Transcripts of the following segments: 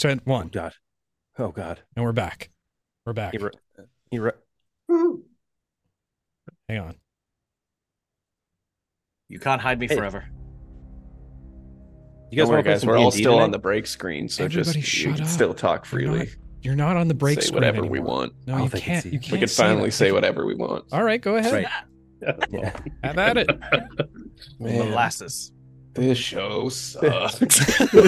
Company. So Oh one, God. Oh God. and we're back. We're back. You're, you're right. Hang on. You can't hide me Hey. forever. You guys worry, want to play guys. We're all D&D still on the break screen, so Everybody just you shut can up. still talk You're freely. not- You're not on the break say screen whatever we want. No, Oh, you can can't. You We can't. We could say finally that. say whatever we want. All right, go ahead. Right. Yeah. Have at it. Man, Molasses. This show sucks.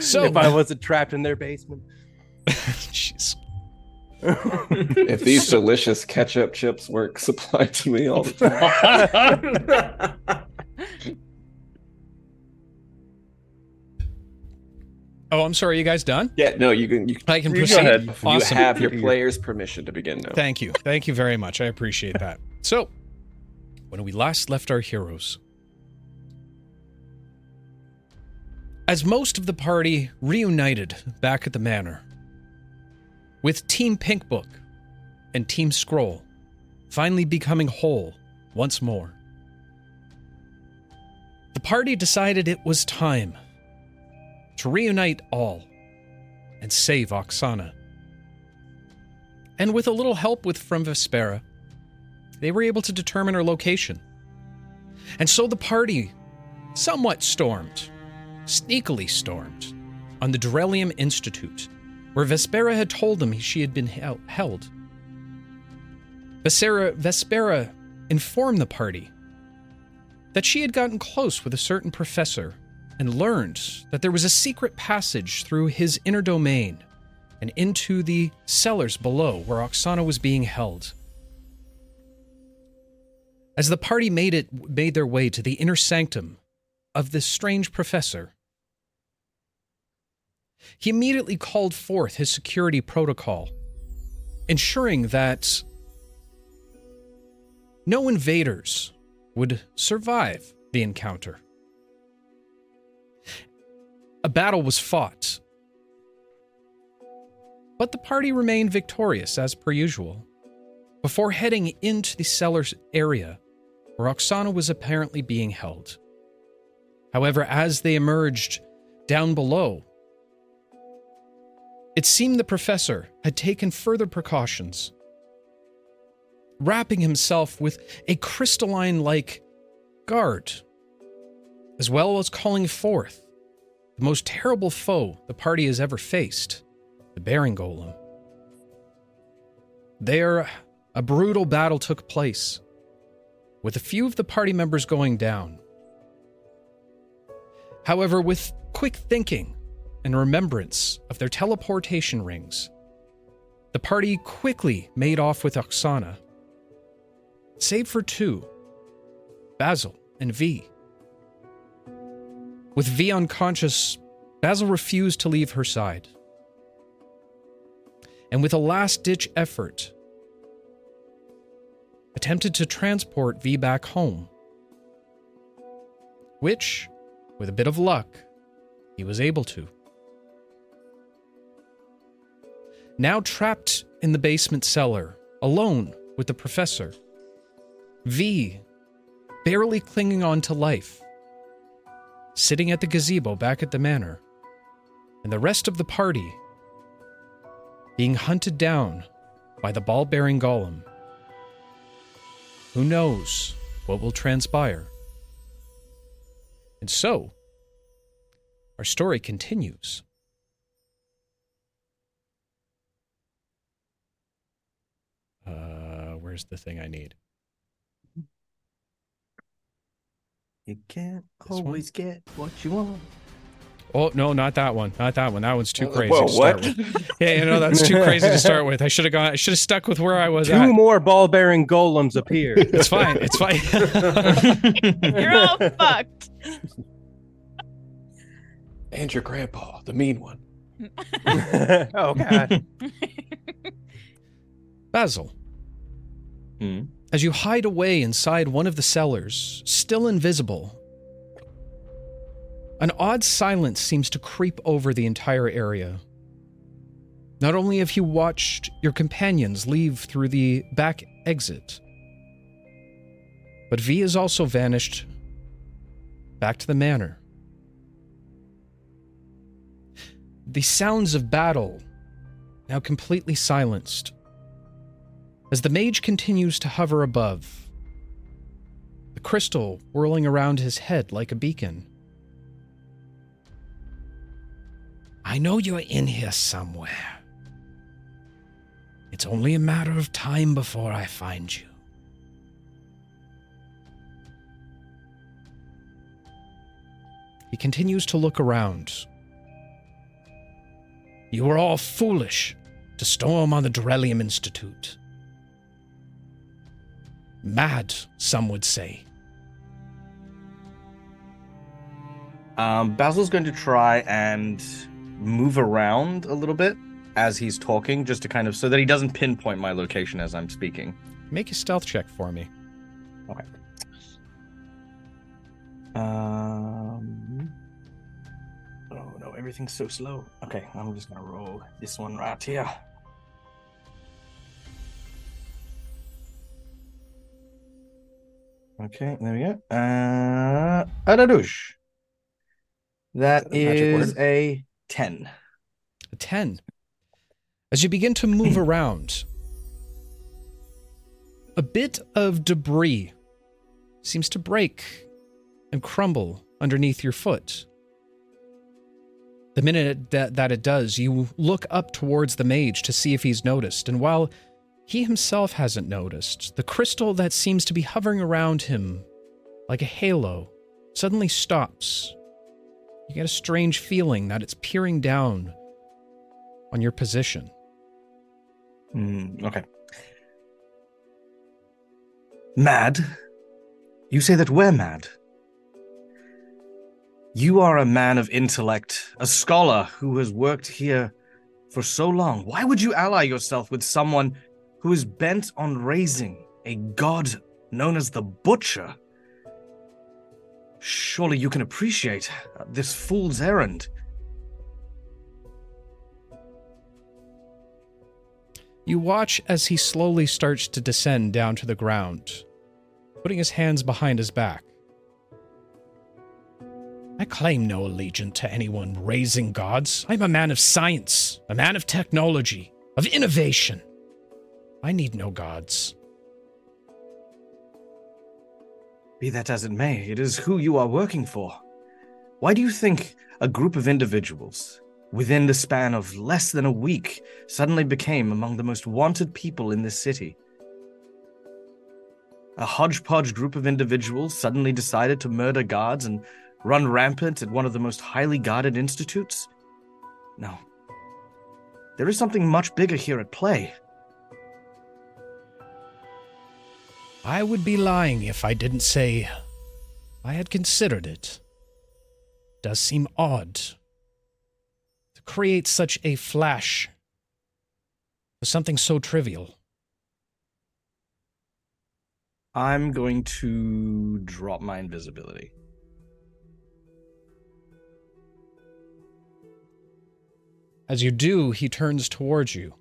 So, if I wasn't trapped in their basement. Jeez. if these delicious ketchup chips weren't supplied to me all the time. Oh, I'm sorry. You guys done? Yeah, no, you can. You, I can You go proceed. ahead. you have your player's permission to begin now. Thank you. Thank you very much. I appreciate that. So, when we last left our heroes, as most of the party reunited back at the manor, with Team Pink Book and Team Scroll finally becoming whole once more, the party decided it was time to reunite all and save Oksana. And with a little help with from Vespera, they were able to determine her location. And so the party somewhat stormed, sneakily stormed, on the Durelium Institute, where Vespera had told them she had been hel- held. Vespera informed the party that she had gotten close with a certain professor and learned that there was a secret passage through his inner domain and into the cellars below where Oksana was being held. As the party made it made their way to the inner sanctum of this strange professor, he immediately called forth his security protocol, ensuring that no invaders would survive the encounter. A battle was fought, but the party remained victorious as per usual before heading into the cellars area where Oksana was apparently being held. However, as they emerged down below, it seemed the professor had taken further precautions, wrapping himself with a crystalline like guard, as well as calling forth the most terrible foe the party has ever faced the Ball Bearing Golem. There, a brutal battle took place, with a few of the party members going down. However, with quick thinking and remembrance of their teleportation rings, the party quickly made off with Oksana, save for two Basil and V. With V unconscious, Basil refused to leave her side. And with a last ditch effort, attempted to transport V back home. Which, with a bit of luck, he was able to. Now trapped in the basement cellar, alone with the professor, V, barely clinging on to life, sitting at the gazebo back at the manor, and the rest of the party being hunted down by the ball bearing golem. Who knows what will transpire? And so, our story continues. Uh, where's the thing I need? You can't This one? always get what you want. Oh no, not that one. Not that one. That one's too crazy Whoa, to start what? with. Yeah, you know that's too crazy to start with. I should have gone. I should have stuck with where I was Two at. more ball bearing golems appear. It's fine. It's fine. You're all fucked. And your grandpa, the mean one. oh god. Basil, Hmm. as you hide away inside one of the cellars, still invisible, an odd silence seems to creep over the entire area. Not only have you watched your companions leave through the back exit, but V has also vanished back to the manor. The sounds of battle now completely silenced. As the mage continues to hover above, the crystal whirling around his head like a beacon. I know you're in here somewhere. It's only a matter of time before I find you. He continues to look around. You were all foolish to storm on the Durelium Institute. Mad, some would say. Um, Basil's going to try and move around a little bit as he's talking, just to kind of so that he doesn't pinpoint my location as I'm speaking. Make a stealth check for me. Okay. Um. Oh no, everything's so slow. Okay, I'm just gonna roll this one right here. Okay, there we go. Uh, Adadush. That Is that a magic is word? a ten. A 10. As you begin to move around, a bit of debris seems to break and crumble underneath your foot. The minute that, that it does, you look up towards the mage to see if he's noticed, and while he himself hasn't noticed, the crystal that seems to be hovering around him like a halo suddenly stops. You get a strange feeling that it's peering down on your position. Hmm, okay. Mad? You say that we're mad? You are a man of intellect, a scholar who has worked here for so long. Why would you ally yourself with someone who is bent on raising a god known as the Butcher? Surely you can appreciate uh, this fool's errand. You watch as he slowly starts to descend down to the ground, putting his hands behind his back. I claim no allegiance to anyone raising gods. I'm a man of science, a man of technology, of innovation. I need no gods. Be that as it may, it is who you are working for. Why do you think a group of individuals, within the span of less than a week, suddenly became among the most wanted people in this city? A hodgepodge group of individuals suddenly decided to murder guards and run rampant at one of the most highly guarded institutes? No. There is something much bigger here at play. I would be lying if I didn't say I had considered it. Does seem odd to create such a flash for something so trivial. I'm going to drop my invisibility. As you do, he turns towards you.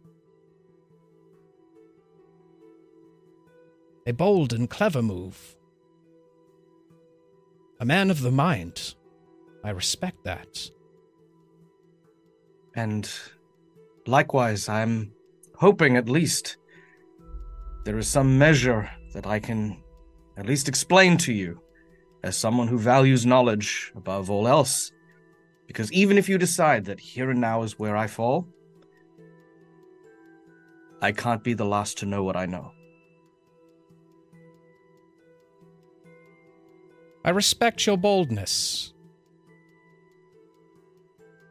A bold and clever move. A man of the mind. I respect that. And likewise, I'm hoping at least there is some measure that I can at least explain to you as someone who values knowledge above all else. Because even if you decide that here and now is where I fall, I can't be the last to know what I know. I respect your boldness.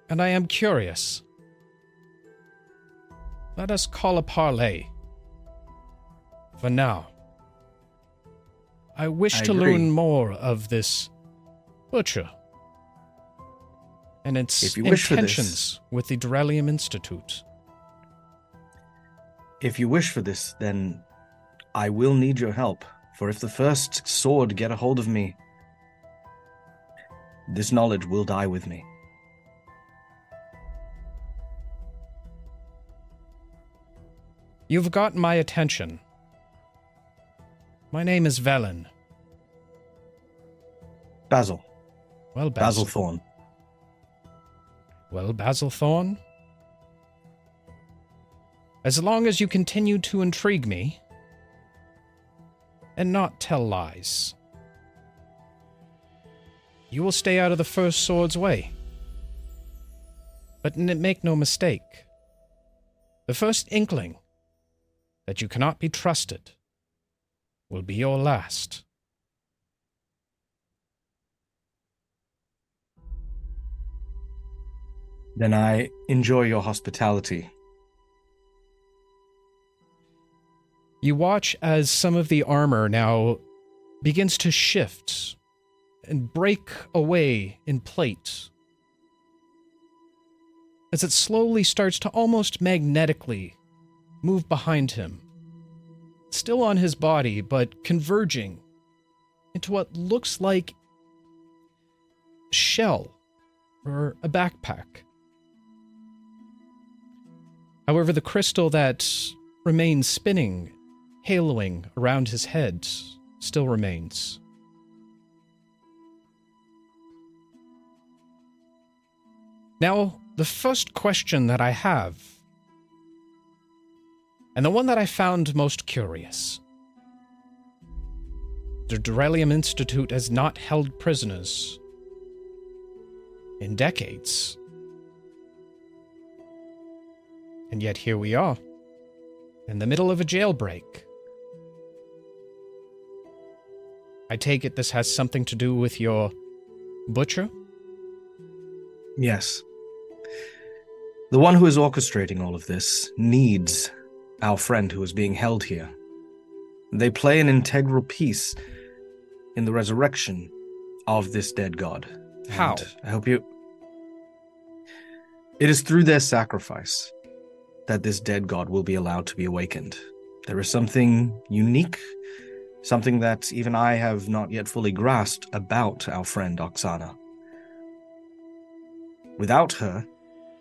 And I am curious. Let us call a parley. For now. I wish I to agree. learn more of this butcher and its If you wish intentions with the Durelium Institute. If you wish for this, then I will need your help. For if the first sword get a hold of me, this knowledge will die with me. You've got my attention. My name is Velen. Basil, Well, Basil. Basil Thorn. Well, Basil Thorn. As long as you continue to intrigue me and not tell lies, you will stay out of the First Sword's way. But make no mistake, the first inkling that you cannot be trusted will be your last. Then I enjoy your hospitality. You watch as some of the armor now begins to shift and break away in plates. As it slowly starts to almost magnetically move behind him. Still on his body, but converging into what looks like a shell or a backpack. However, the crystal that remains spinning, haloing around his head, still remains. Now, the first question that I have, and the one that I found most curious the Duralium Institute has not held prisoners in decades. And yet here we are, in the middle of a jailbreak. I take it this has something to do with your butcher? Yes. The one who is orchestrating all of this needs our friend who is being held here. They play an integral piece in the resurrection of this dead god. How? And I hope you. It is through their sacrifice that this dead god will be allowed to be awakened. There is something unique, something that even I have not yet fully grasped about our friend Oksana. Without her,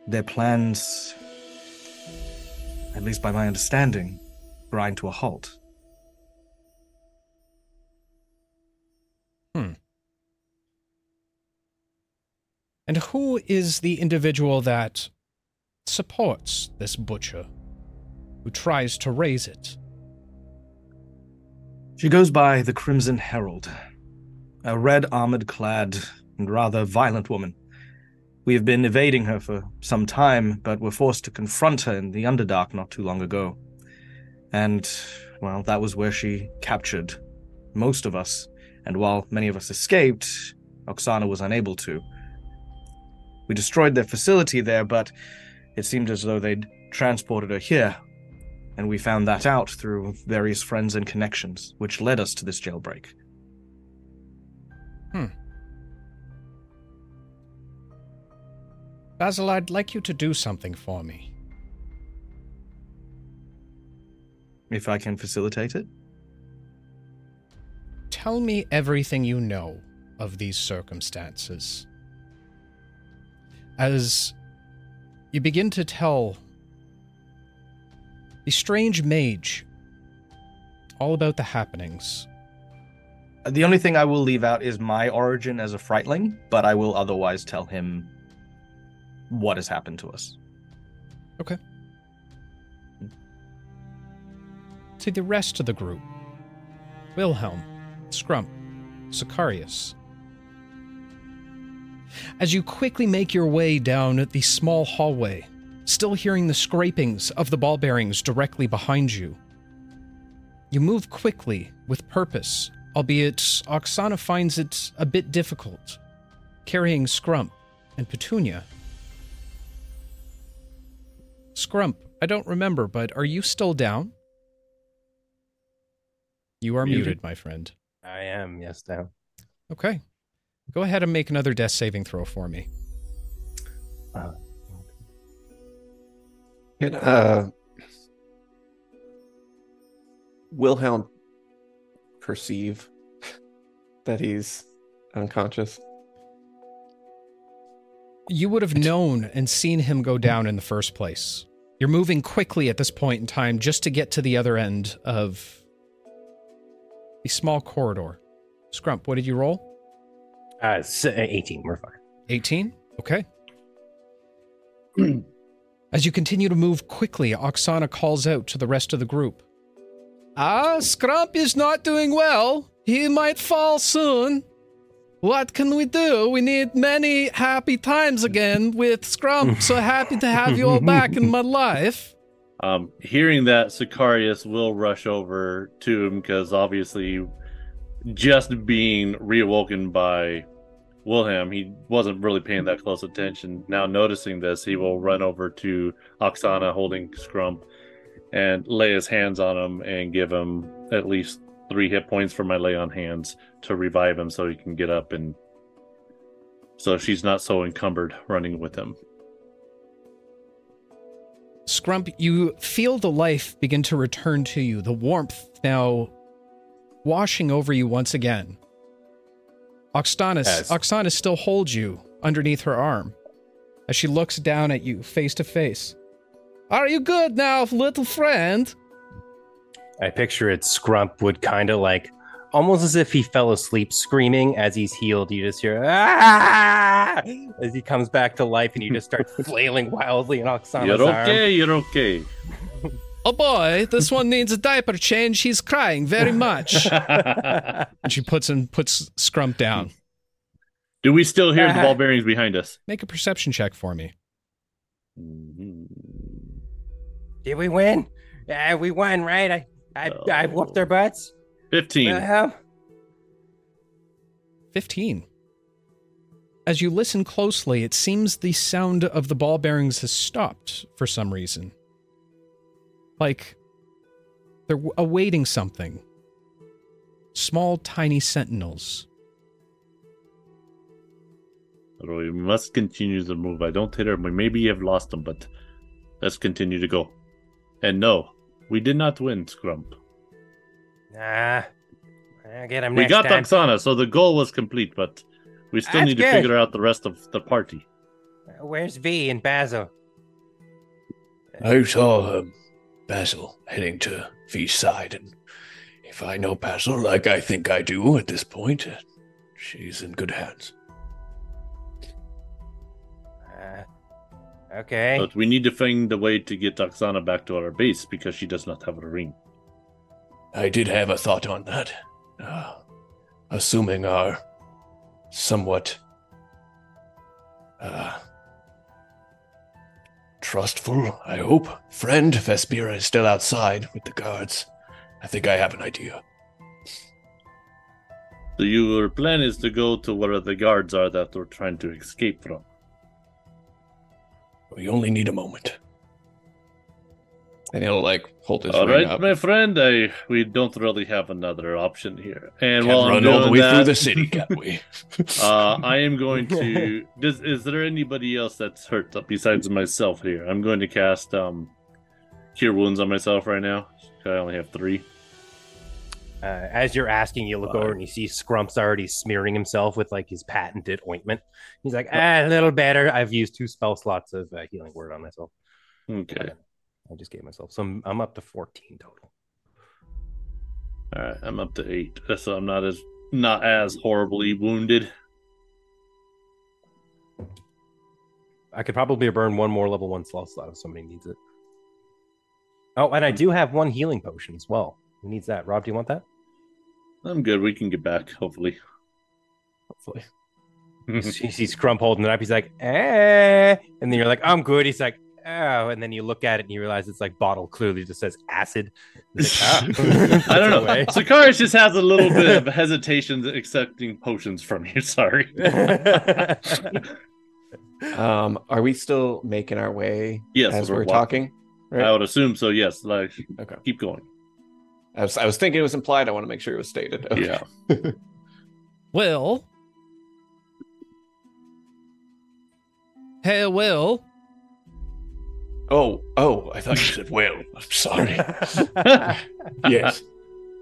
their plans, at least by my understanding, grind to a halt. Hmm. And who is the individual that supports this butcher, who tries to raise it? She goes by the Crimson Herald, a red armored clad and rather violent woman. We have been evading her for some time, but were forced to confront her in the Underdark not too long ago. And, well, that was where she captured most of us. And while many of us escaped, Oksana was unable to. We destroyed their facility there, but it seemed as though they'd transported her here. And we found that out through various friends and connections, which led us to this jailbreak. Hmm. Basil, I'd like you to do something for me. If I can facilitate it? Tell me everything you know of these circumstances. As you begin to tell the strange mage all about the happenings, The only thing I will leave out is my origin as a frightling, but I will otherwise tell him what has happened to us. Okay. To the rest of the group Wilhelm, Scrump, Sicarius. As you quickly make your way down the small hallway, still hearing the scrapings of the ball bearings directly behind you, you move quickly with purpose, albeit Oksana finds it a bit difficult, carrying Scrump and Petunia. Scrump, I don't remember, but are you still down? You are muted, Muted. my friend. I am, yes, now. Okay. Go ahead and make another death saving throw for me. Uh, Can uh, Wilhelm perceive that he's unconscious? You would have known and seen him go down in the first place. You're moving quickly at this point in time just to get to the other end of the small corridor. Scrump, what did you roll? Uh, 18. We're fine. 18? Okay. As you continue to move quickly, Oksana calls out to the rest of the group. Ah, Scrump is not doing well. He might fall soon. What can we do? We need many happy times again with Scrump. So happy to have you all back in my life. Um, hearing that, Sicarius will rush over to him because obviously, just being reawoken by Wilhelm, he wasn't really paying that close attention. Now, noticing this, he will run over to Oksana holding Scrump and lay his hands on him and give him at least three hit points for my lay on hands to revive him so he can get up and so she's not so encumbered running with him. Scrump, you feel the life begin to return to you, the warmth now washing over you once again. Oksana, Yes. Oksana still holds you underneath her arm as she looks down at you face to face. Are you good now, little friend? I picture it. Scrump would kind of like, almost as if he fell asleep screaming as he's healed. You just hear ah! as he comes back to life, and you just start flailing wildly in Oksana's You're arm. okay, you're okay. Oh boy, this one needs a diaper change. He's crying very much. and she puts him puts Scrump down. Do we still hear the ball bearings behind us? Make a perception check for me. Did we win? Yeah, we won, right? I, I, I whooped their butts. 15. Well, 15. As you listen closely, it seems the sound of the ball bearings has stopped for some reason. Like they're awaiting something. Small, tiny sentinels. We must continue the move. I don't hit her. We maybe have lost them, but let's continue to go. And no, we did not win, Scrump. Nah. I'll get him We next got time. Oksana, so the goal was complete, but we still That's need to good. figure out the rest of the party. Where's V and Basil? I saw um, Basil heading to V's side, and if I know Basil like I think I do at this point, uh, she's in good hands. Uh, okay. But we need to find a way to get Oksana back to our base because she does not have a ring. I did have a thought on that. Uh, assuming our somewhat uh, trustful, I hope, friend Vespira is still outside with the guards. I think I have an idea. So your plan is to go to where the guards are that we're trying to escape from. We only need a moment. And he'll like hold his All ring right, up. my friend. I we don't really have another option here. And Can't while I'm run all the way that, through the city, can we? uh, I am going to. Does, is there anybody else that's hurt besides myself here? I'm going to cast um, Cure Wounds on myself right now. I only have three. Uh, as you're asking, you look over and you see Scrump's already smearing himself with like his patented ointment. He's like, ah, a little better. I've used two spell slots of uh, healing word on myself. Okay. I just gave myself. So I'm, up to 14 total. All right. I'm up to eight, so I'm not as not as horribly wounded. I could probably burn one more level one spell slot if somebody needs it. Oh, and I do have one healing potion as well. Who needs that? Rob, do you want that? I'm good. We can get back. Hopefully. Hopefully. you see Scrump holding it up. He's like, eh. And then you're like, I'm good. He's like, oh. And then you look at it and you realize it's like bottle clearly just says acid. Like, "Ah." I don't know. Away. Sicarius just has a little bit of hesitation accepting potions from you. Sorry. Um, are we still making our way Yes, as we're we're, talking? Right. I would assume so. Yes. Like, Okay. keep going. I was, I was thinking it was implied. I want to make sure it was stated. Okay. Yeah. Will. Hey, Will. Oh, oh, I thought you said well. I'm sorry. yes.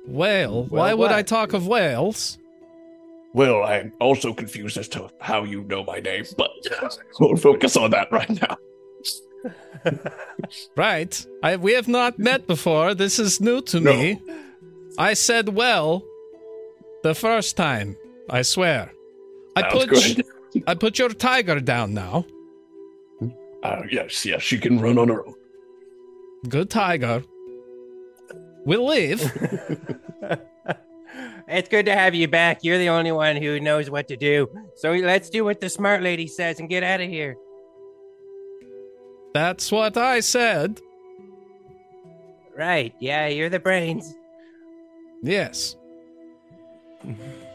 Whale. Why would what? I talk of whales? Well, I'm also confused as to how you know my name, but we'll focus on that right now. Right. I, we have not met before. This is new to No. me. I said well the first time, I swear. I Sounds put good. I put your tiger down now. Uh, yes, yes, she can run on her own. Good tiger. We'll leave. it's good to have you back. You're the only one who knows what to do. So let's do what the smart lady says and get out of here. That's what I said. Right. Yeah, you're the brains. Yes.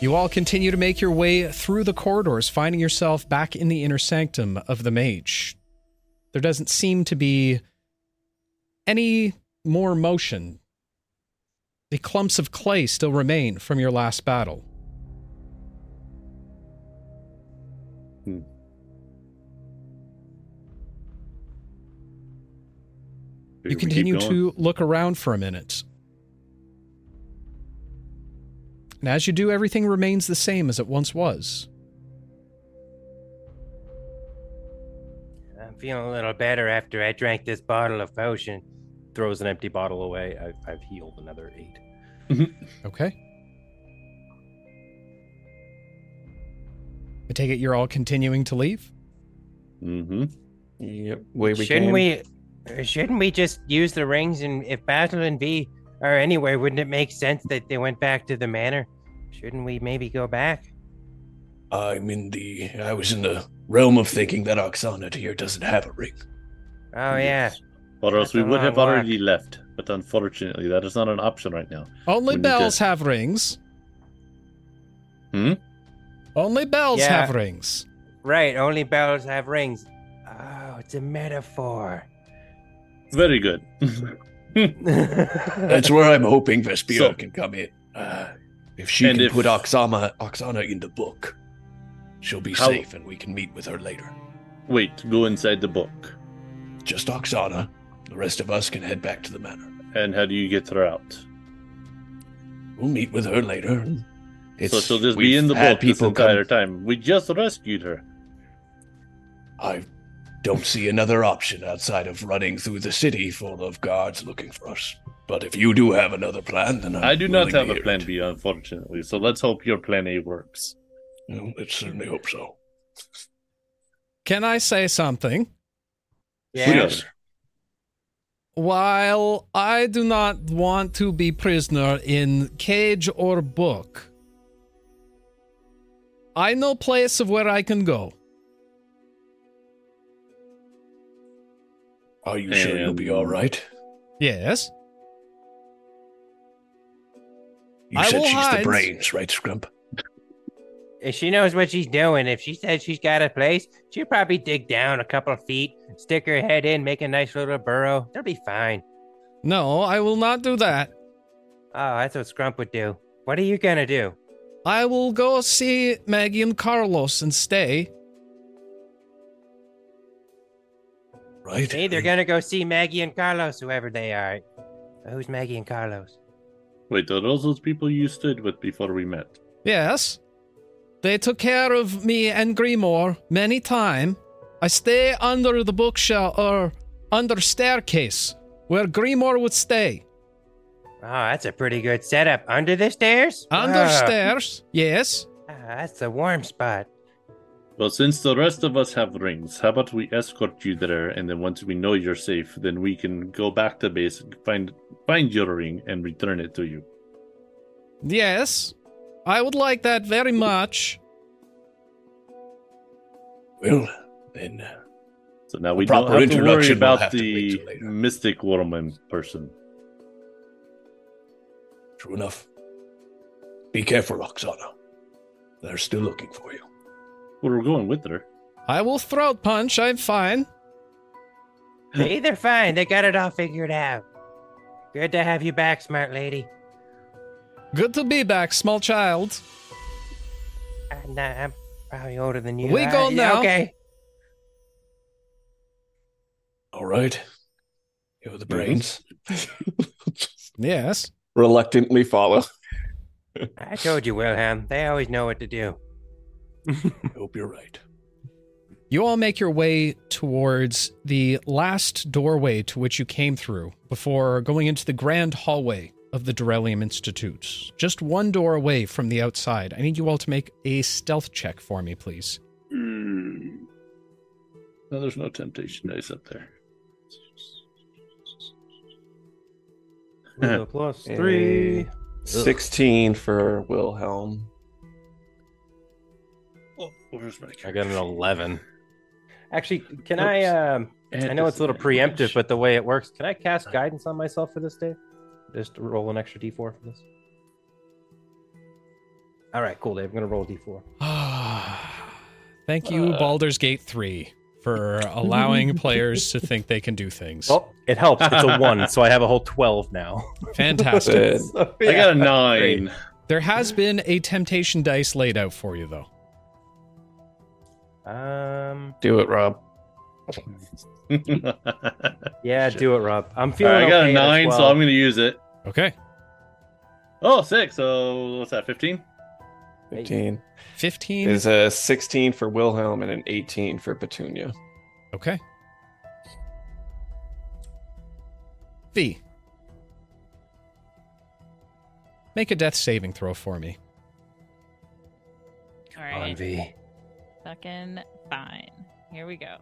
You all continue to make your way through the corridors, finding yourself back in the inner sanctum of the mage. There doesn't seem to be any more motion. The clumps of clay still remain from your last battle. You continue to look around for a minute. And as you do, everything remains the same as it once was. I'm feeling a little better after I drank this bottle of potion. Throws an empty bottle away. I've, I've healed another eight. Okay. I take it you're all continuing to leave? Mm-hmm. Yep. Way we shouldn't came. we? Shouldn't we just use the rings? And if Battle and V are anywhere, wouldn't it make sense that they went back to the manor? Shouldn't we maybe go back? I'm in the. I was in the realm of thinking that Oksana here doesn't have a ring. Oh yeah. Or else That's we would have walk. already left. But unfortunately, that is not an option right now. Only We bells to- have rings. Hmm? Only bells Yeah. have rings. Right. Only bells have rings. Oh, it's a metaphor. Very good. That's where I'm hoping Vespira So- can come in. Uh, if she can if- put Oksana, Oksana in the book, she'll be How- safe and we can meet with her later. Wait, go inside the book. Just Oksana. The rest of us can head back to the manor. And how do you get her out? We'll meet with her later. It's, so she'll just be in the book this people come- entire time. We just rescued her. I don't see another option outside of running through the city full of guards looking for us. But if you do have another plan, then I'm I do not have a plan it. B, unfortunately. So let's hope your plan A works. Well, let's certainly hope so. Can I say something? Yeah. Yes. While I do not want to be prisoner in cage or book, I know place of where I can go. Are you sure you'll be all right? Yes. You I said she's hide. the brains, right, Scrump? If she knows what she's doing, if she says she's got a place, she'll probably dig down a couple of feet, stick her head in, make a nice little burrow. They'll be fine. No, I will not do that. Oh, that's what Scrump would do. What are you gonna do? I will go see Maggie and Carlos and stay. Right? Hey, they're gonna go see Maggie and Carlos, whoever they are. Who's Maggie and Carlos? Wait, are those those people you stood with before we met? Yes. They took care of me and Grimoire many time. I stay under the bookshelf or under staircase where Grimoire would stay. Oh, that's a pretty good setup. Under the stairs? Under Ah, stairs, yes. ah, that's a warm spot. Well, since the rest of us have rings, how about we escort you there, and then once we know you're safe, then we can go back to base, find find your ring, and return it to you. Yes. I would like that very much. Well, then uh, So now we proper don't have to worry introduction we'll about have to wait the mystic woman person. true enough. Be careful, Oksana. They're still looking for you. Well, we're going with her. I will throat punch. I'm fine. Hey, they're fine. They got it all figured out. Good to have you back, smart lady. Good to be back, small child. I'm, not, I'm probably older than you. We Uh, go now. Okay. All right. You have the brains. Yes. Reluctantly follow. I told you, Wilhelm. They always know what to do. I hope you're right. You all make your way towards the last doorway to which you came through before going into the grand hallway of the Durelium Institute, just one door away from the outside. I need you all to make a stealth check for me, please. Hmm. No, there's no temptation dice up there. With a plus three. 16 for Wilhelm. Where's my I got an 11. Actually, can Oops. I? Um, I know it's a little preemptive, but the way it works, can I cast guidance on myself for this, Dave? Just roll an extra d4 for this. All right, cool, Dave. I'm gonna roll a d4. Thank you, Uh. Baldur's Gate 3, for allowing players to think they can do things. Oh, it helps. It's a one, so I have a whole 12 now. Fantastic. Good. I got a nine. there has been a temptation dice laid out for you, though. Um, Do it, Rob. yeah, do it, Rob. I'm feeling. I got okay a at nine, so I'm going to use it. Okay. Oh, six. So what's that? Fifteen. 15 15. is a 16 for Wilhelm and an 18 for Petunia. Okay. V. Make a death saving throw for me. All On. V. Fucking fine. Here we go.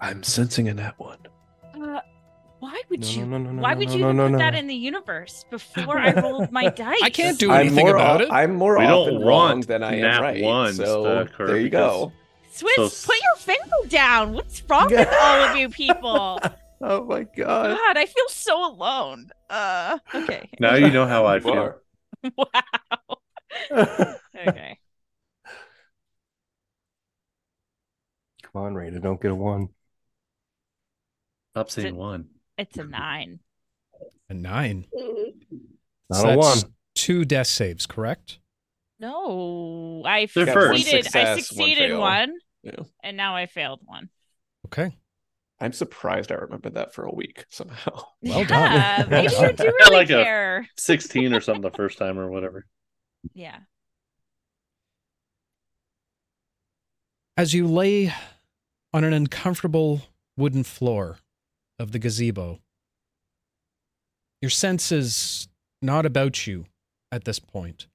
I'm sensing a nat one. Uh, why would No, you? no, no, no, why no, would no, you no, even no, put no, that in the universe before I rolled my dice? I can't do anything more, about o- it. I'm more We often wrong than I am right. ones so to occur there you go. Swiss, So- put your finger down. What's wrong with all of you people? Oh my god. God, I feel so alone. Uh, okay. Now you know how I feel. wow. Okay. Come on, Rita, don't get a one. Stop saying one. It's a nine. A nine. Not So a one. Two death saves, correct? No, I They're first. succeeded. One I success, one succeeded one, Yeah. and now I failed one. Okay. I'm surprised I remembered that for a week somehow. Well done. yeah, Well maybe you do really like a- care. Sixteen or something the first time or whatever. Yeah. As you lay on an uncomfortable wooden floor of the gazebo, your sense is not about you at this point.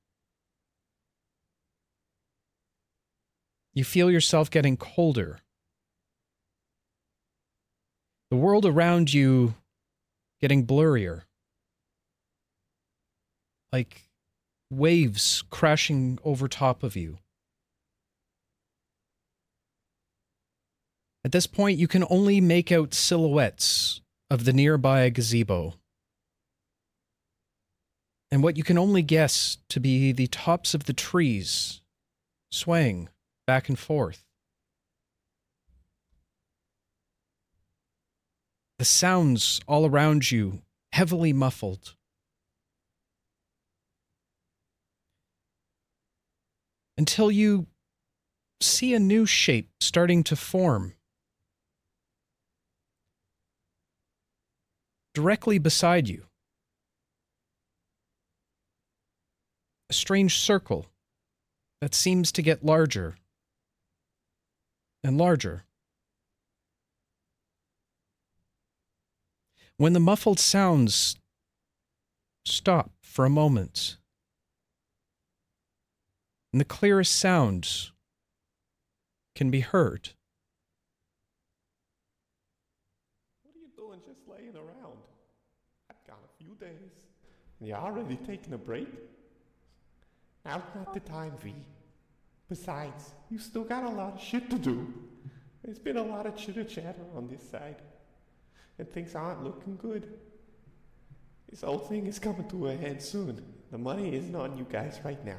You feel yourself getting colder. The world around you getting blurrier. Like waves crashing over top of you. At this point, you can only make out silhouettes of the nearby gazebo. And what you can only guess to be the tops of the trees swaying back and forth. The sounds all around you heavily muffled. Until you see a new shape starting to form. Directly beside you. A strange circle that seems to get larger and larger. When the muffled sounds stop for a moment, and the clearest sounds can be heard. What are you doing just laying around? I've got a few days. You already taking a break? Now's not the time, V. Besides, you still got a lot of shit to do. There's been a lot of chitter chatter on this side, and things aren't looking good. This whole thing is coming to a head soon. The money isn't on you guys right now.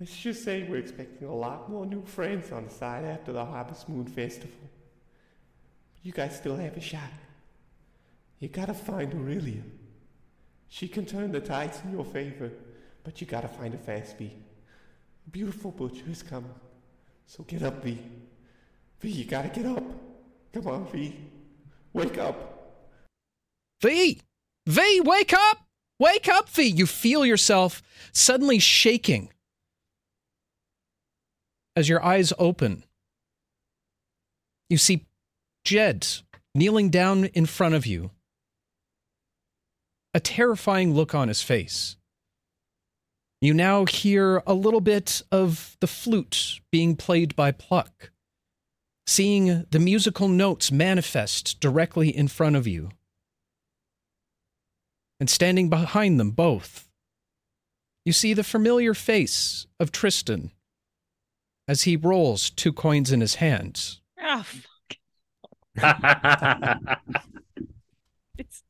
Let's just say we're expecting a lot more new friends on the side after the Harvest Moon Festival. But You guys still have a shot. You gotta find Aurelia. She can turn the tides in your favor, but you gotta find a fast, V. A beautiful butcher is coming. So get up, V. V, you gotta get up. Come on, V. Wake up. V! V, wake up! Wake up, V! You feel yourself suddenly shaking as your eyes open. You see Jed kneeling down in front of you. A terrifying look on his face. You now hear a little bit of the flute being played by Pluck, seeing the musical notes manifest directly in front of you. And standing behind them both, you see the familiar face of Tristan as he rolls two coins in his hands. Oh, fuck. It's,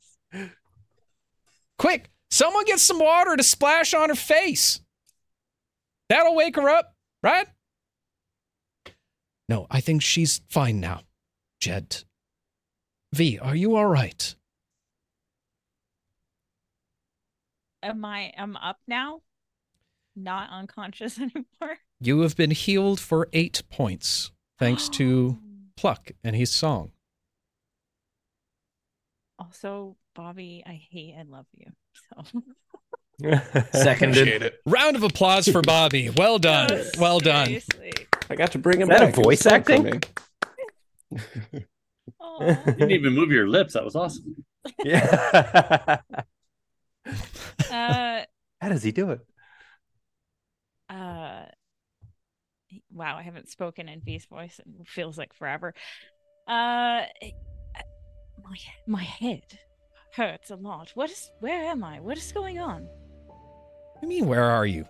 Quick, someone get some water to splash on her face. That'll wake her up, right? No, I think she's fine now, Jed. V, are you all right? am I? I'm up now. Not unconscious anymore. You have been healed for eight points, thanks to Pluck and his song. Also, Bobby, I hate and love you. So Seconded. Appreciate it. Round of applause for Bobby. Well done. Yes, Well done. seriously. I got to bring him Is that a back. It was voice acting? You didn't even move your lips. That was awesome. yeah. uh, How does he do it? uh, wow, I haven't spoken in V's voice. It feels like forever. Uh, my my head hurts a lot. What is? Where am I? What is going on? I mean, where are you?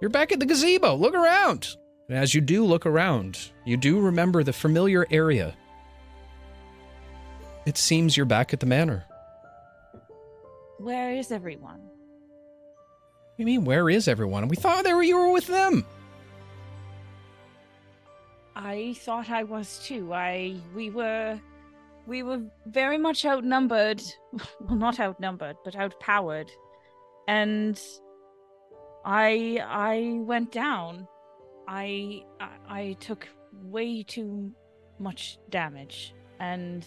You're back at the gazebo. Look around. And as you do look around, you do remember the familiar area. It seems you're back at the manor. Where is everyone? You mean, where is everyone? We thought they were you were with them. I thought I was too. I we were we were very much outnumbered. Well, not outnumbered, but outpowered. And I I went down. I I, I took way too much damage and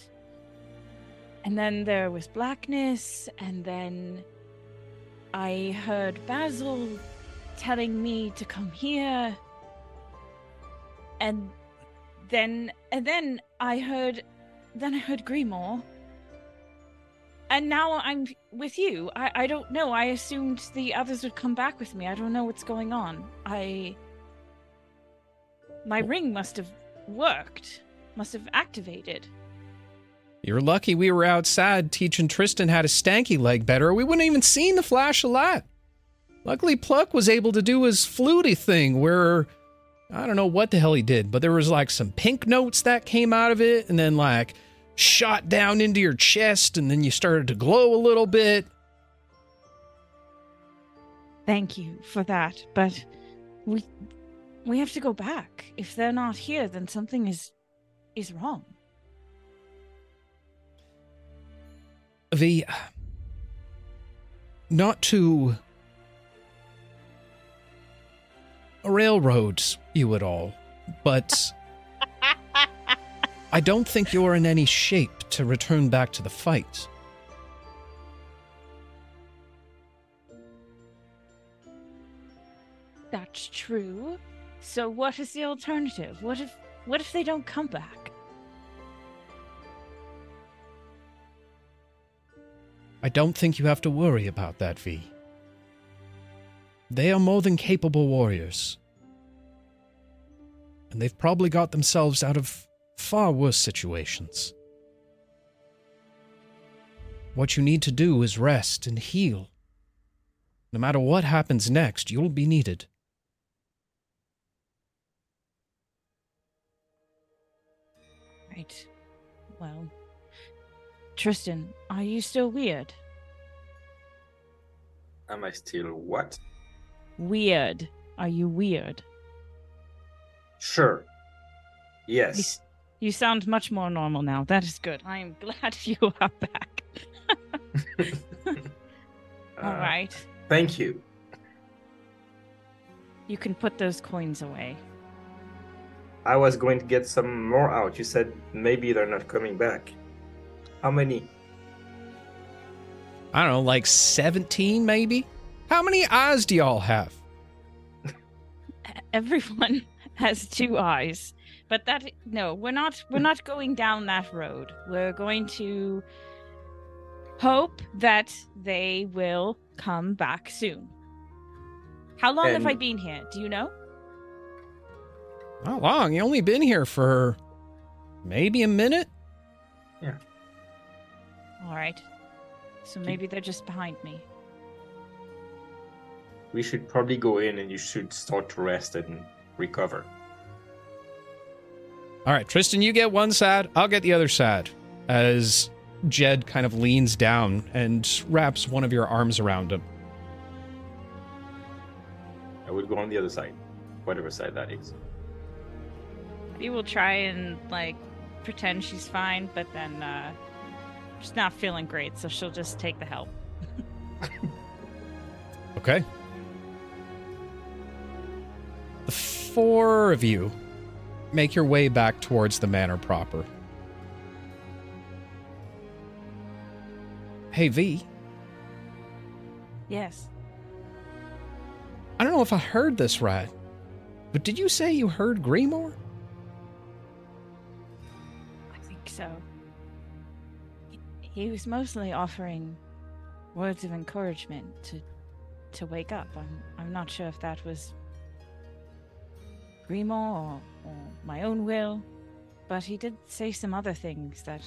and then there was blackness and then I heard Basil telling me to come here and then and then I heard then I heard Grimoire. And now I'm with you. I, I don't know. I assumed the others would come back with me. I don't know what's going on. I my ring must have worked. Must have activated. You're lucky we were outside teaching Tristan how to stanky leg better. We wouldn't even seen the flash of light. Luckily, Pluck was able to do his fluty thing where I don't know what the hell he did, but there was like some pink notes that came out of it, and then like shot down into your chest, and then you started to glow a little bit. Thank you for that, but we we have to go back. If they're not here, then something is is wrong. the uh, not to railroads you at all, but I don't think you're in any shape to return back to the fight. That's true. So what is the alternative? What if what if they don't come back? I don't think you have to worry about that, V. They are more than capable warriors. And they've probably got themselves out of far worse situations. What you need to do is rest and heal. No matter what happens next, you'll be needed. Right. Well, Tristan, are you still weird? Am I still what? Weird. Are you weird? Sure. You, Yes. S- you sound much more normal now. That is good. I am glad you are back. All Uh, right. Thank you. You can put those coins away. I was going to get some more out. You said maybe they're not coming back. How many? I don't know, like 17 maybe? How many eyes do y'all have? Everyone has two eyes. But that no, we're not we're not going down that road. We're going to hope that they will come back soon. How long have I been here? Do you know? Not long. You only been here for maybe a minute. Yeah. All right. So maybe they're just behind me. We should probably go in and you should start to rest and recover. All right, Tristan, you get one side. I'll get the other side. As Jed kind of leans down and wraps one of your arms around him. I would go on the other side, whatever side that is. We will try and like pretend she's fine, but then uh she's not feeling great, so she'll just take the help. Okay. The four of you make your way back towards the manor proper. Hey, V, Yes. I don't know if I heard this right, but did you say you heard Grimoire? I think so. He- was mostly offering words of encouragement to to wake up. I'm I'm not sure if that was Grimo or, or my own will, but he did say some other things that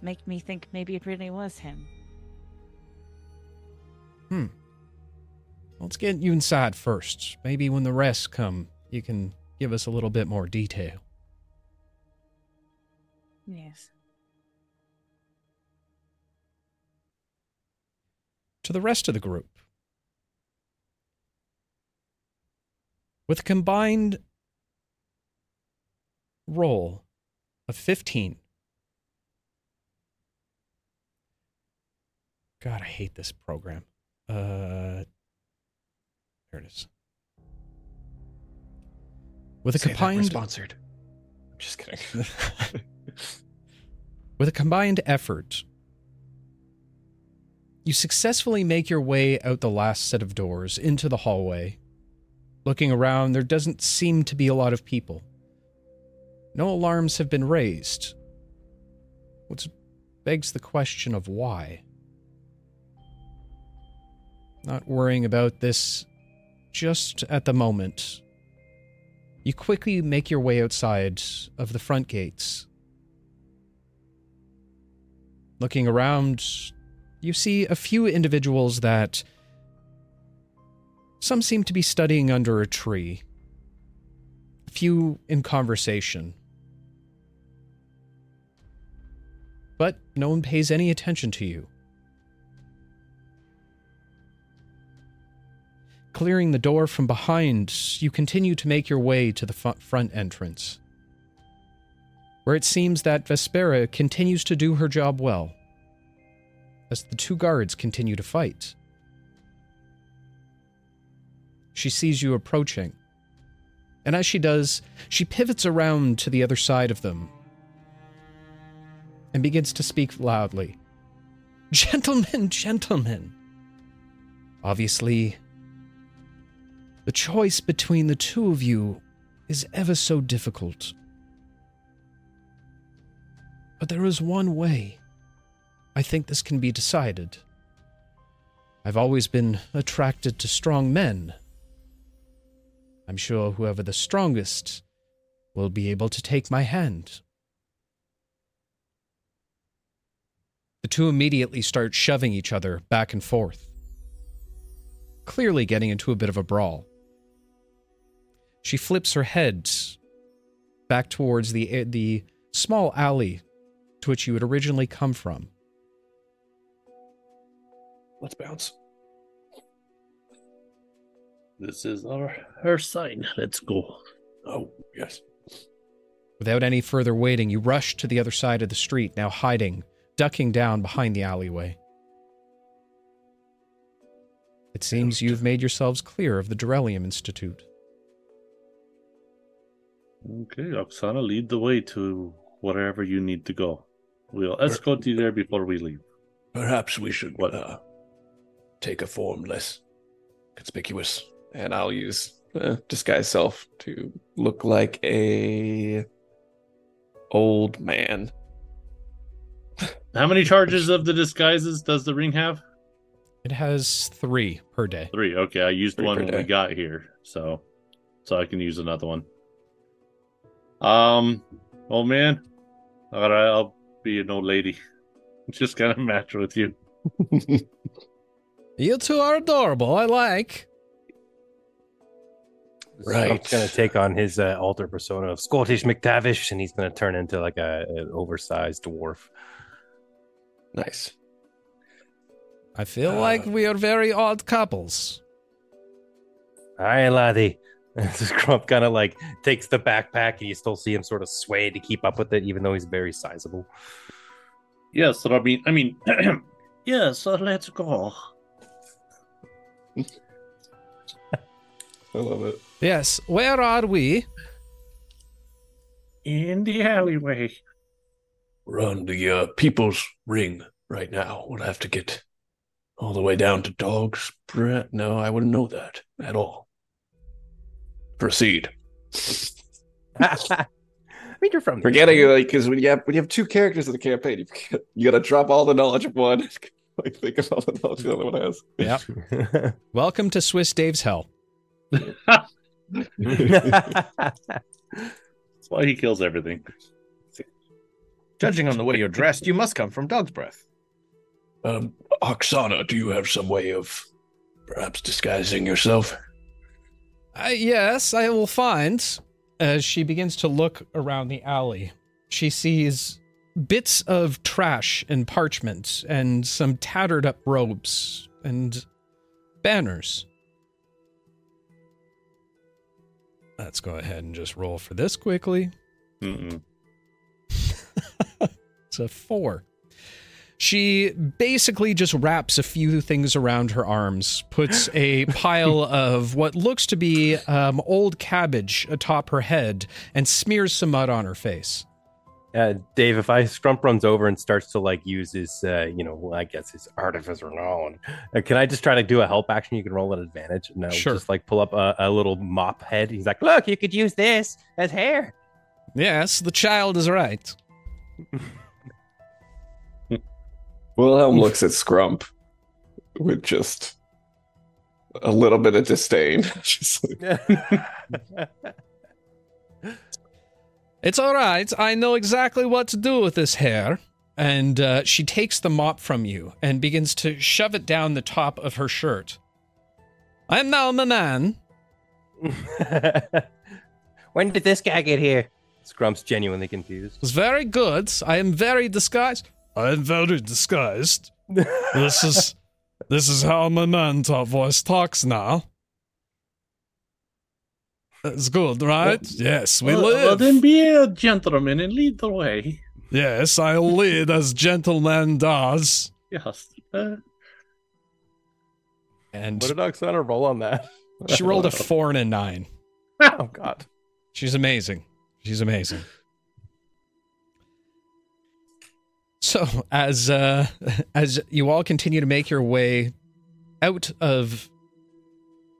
make me think maybe it really was him. Hmm. Let's get you inside first. Maybe when the rest come, you can give us a little bit more detail. Yes. to the rest of the group. With a combined roll of 15. God, I hate this program. Uh, there it is. With a Say combined sponsored. I'm just kidding. With a combined effort, you successfully make your way out the last set of doors into the hallway. Looking around, there doesn't seem to be a lot of people. No alarms have been raised, which begs the question of why. Not worrying about this just at the moment. You quickly make your way outside of the front gates Looking around, you see a few individuals that some seem to be studying under a tree, a few in conversation. But no one pays any attention to you. Clearing the door from behind, you continue to make your way to the front entrance where it seems that Vespera continues to do her job well, as the two guards continue to fight. She sees you approaching, and as she does, she pivots around to the other side of them and begins to speak loudly. Gentlemen, gentlemen! Obviously, the choice between the two of you is ever so difficult. But there is one way I think this can be decided. I've always been attracted to strong men. I'm sure whoever the strongest will be able to take my hand. The two immediately start shoving each other back and forth, clearly getting into a bit of a brawl. She flips her head back towards the the small alley to which you had originally come from. Let's bounce. This is our her sign. Let's go. Oh, yes. Without any further waiting, you rush to the other side of the street, now hiding, ducking down behind the alleyway. It seems you've made yourselves clear of the Durellium Institute. Okay, Oksana, lead the way to wherever you need to go. We'll escort you there before we leave. Perhaps we should What? uh, take a form less conspicuous. And I'll use uh, disguise self to look like a old man. How many charges of the disguises does the ring have? It has three per day. Three. Okay, I used Three one per when we got here, so so I can use another one. Um, old man, all right, I'll be an old lady. Just kind of match with you. You two are adorable. I like. Right. Scrump's gonna take on his uh, alter persona of Scottish McTavish, and he's gonna turn into like a, an oversized dwarf. Nice. I feel Uh, like we are very odd couples. Aye, laddie. Scrump kind of like takes the backpack, and you still see him sort of sway to keep up with it, even though he's very sizable. Yes, so I mean, I mean, yes. So let's go. I love it. Yes. Where are we? In the alleyway. We're on the uh, People's Ring right now. We'll have to get all the way down to Dog's Breath. No, I wouldn't know that at all. Proceed. I mean, you're from Forgetting like because when you have when you have two characters in the campaign, you, forget, you gotta drop all the knowledge of one. like think of all the knowledge the other one has. Yeah. Welcome to Swiss Dave's Hell. That's why he kills everything. Judging on the way you're dressed, you must come from Dog's Breath. Um, Oksana, do you have some way of perhaps disguising yourself? Uh, yes, I will find. As she begins to look around the alley, she sees bits of trash and parchment and some tattered up robes and banners. Let's go ahead and just roll for this quickly. It's a four. She basically just wraps a few things around her arms, puts a pile of what looks to be um, old cabbage atop her head, and smears some mud on her face. Uh, Dave, if I Scrump runs over and starts to like use his, uh, you know, well, I guess his artificer knowledge, uh, can I just try to do a help action? You can roll at advantage. No, Sure. just like pull up a, a little mop head. He's like, look, you could use this as hair. Yes, the child is right. Wilhelm looks at Scrump with just a little bit of disdain. Just like, It's all right. I know exactly what to do with this hair. And uh, she takes the mop from you and begins to shove it down the top of her shirt. I'm now Manan. when did this guy get here? Scrump's genuinely confused. It's very good. I am very disguised. I am very disguised. this is this is how my man top voice talks now. That's good, right? yes, we well, live. well, then be a gentleman and lead the way. Yes, I'll lead as gentleman does. Yes. Uh, And What did Oksana roll on that? she rolled a four and a nine. Oh God. She's amazing. She's amazing. So as uh as you all continue to make your way out of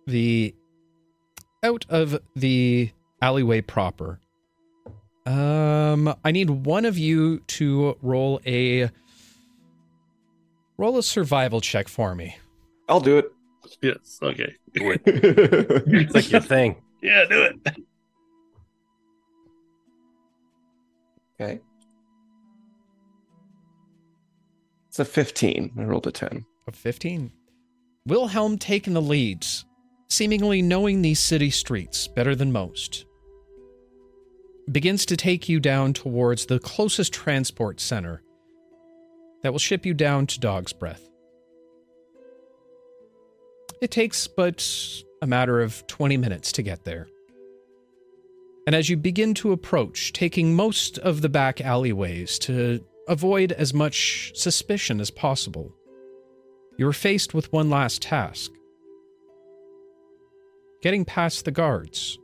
the out of the alleyway proper. Um I need one of you to roll a roll a survival check for me. I'll do it. yes. Okay. It's like your thing. Yeah, do it. okay. It's a 15. I rolled a 10. of 15. Wilhelm taking the lead, seemingly knowing these city streets better than most, begins to take you down towards the closest transport center that will ship you down to Dog's Breath. It takes but a matter of 20 minutes to get there. And as you begin to approach, taking most of the back alleyways to avoid as much suspicion as possible, you are faced with one last task getting past the guards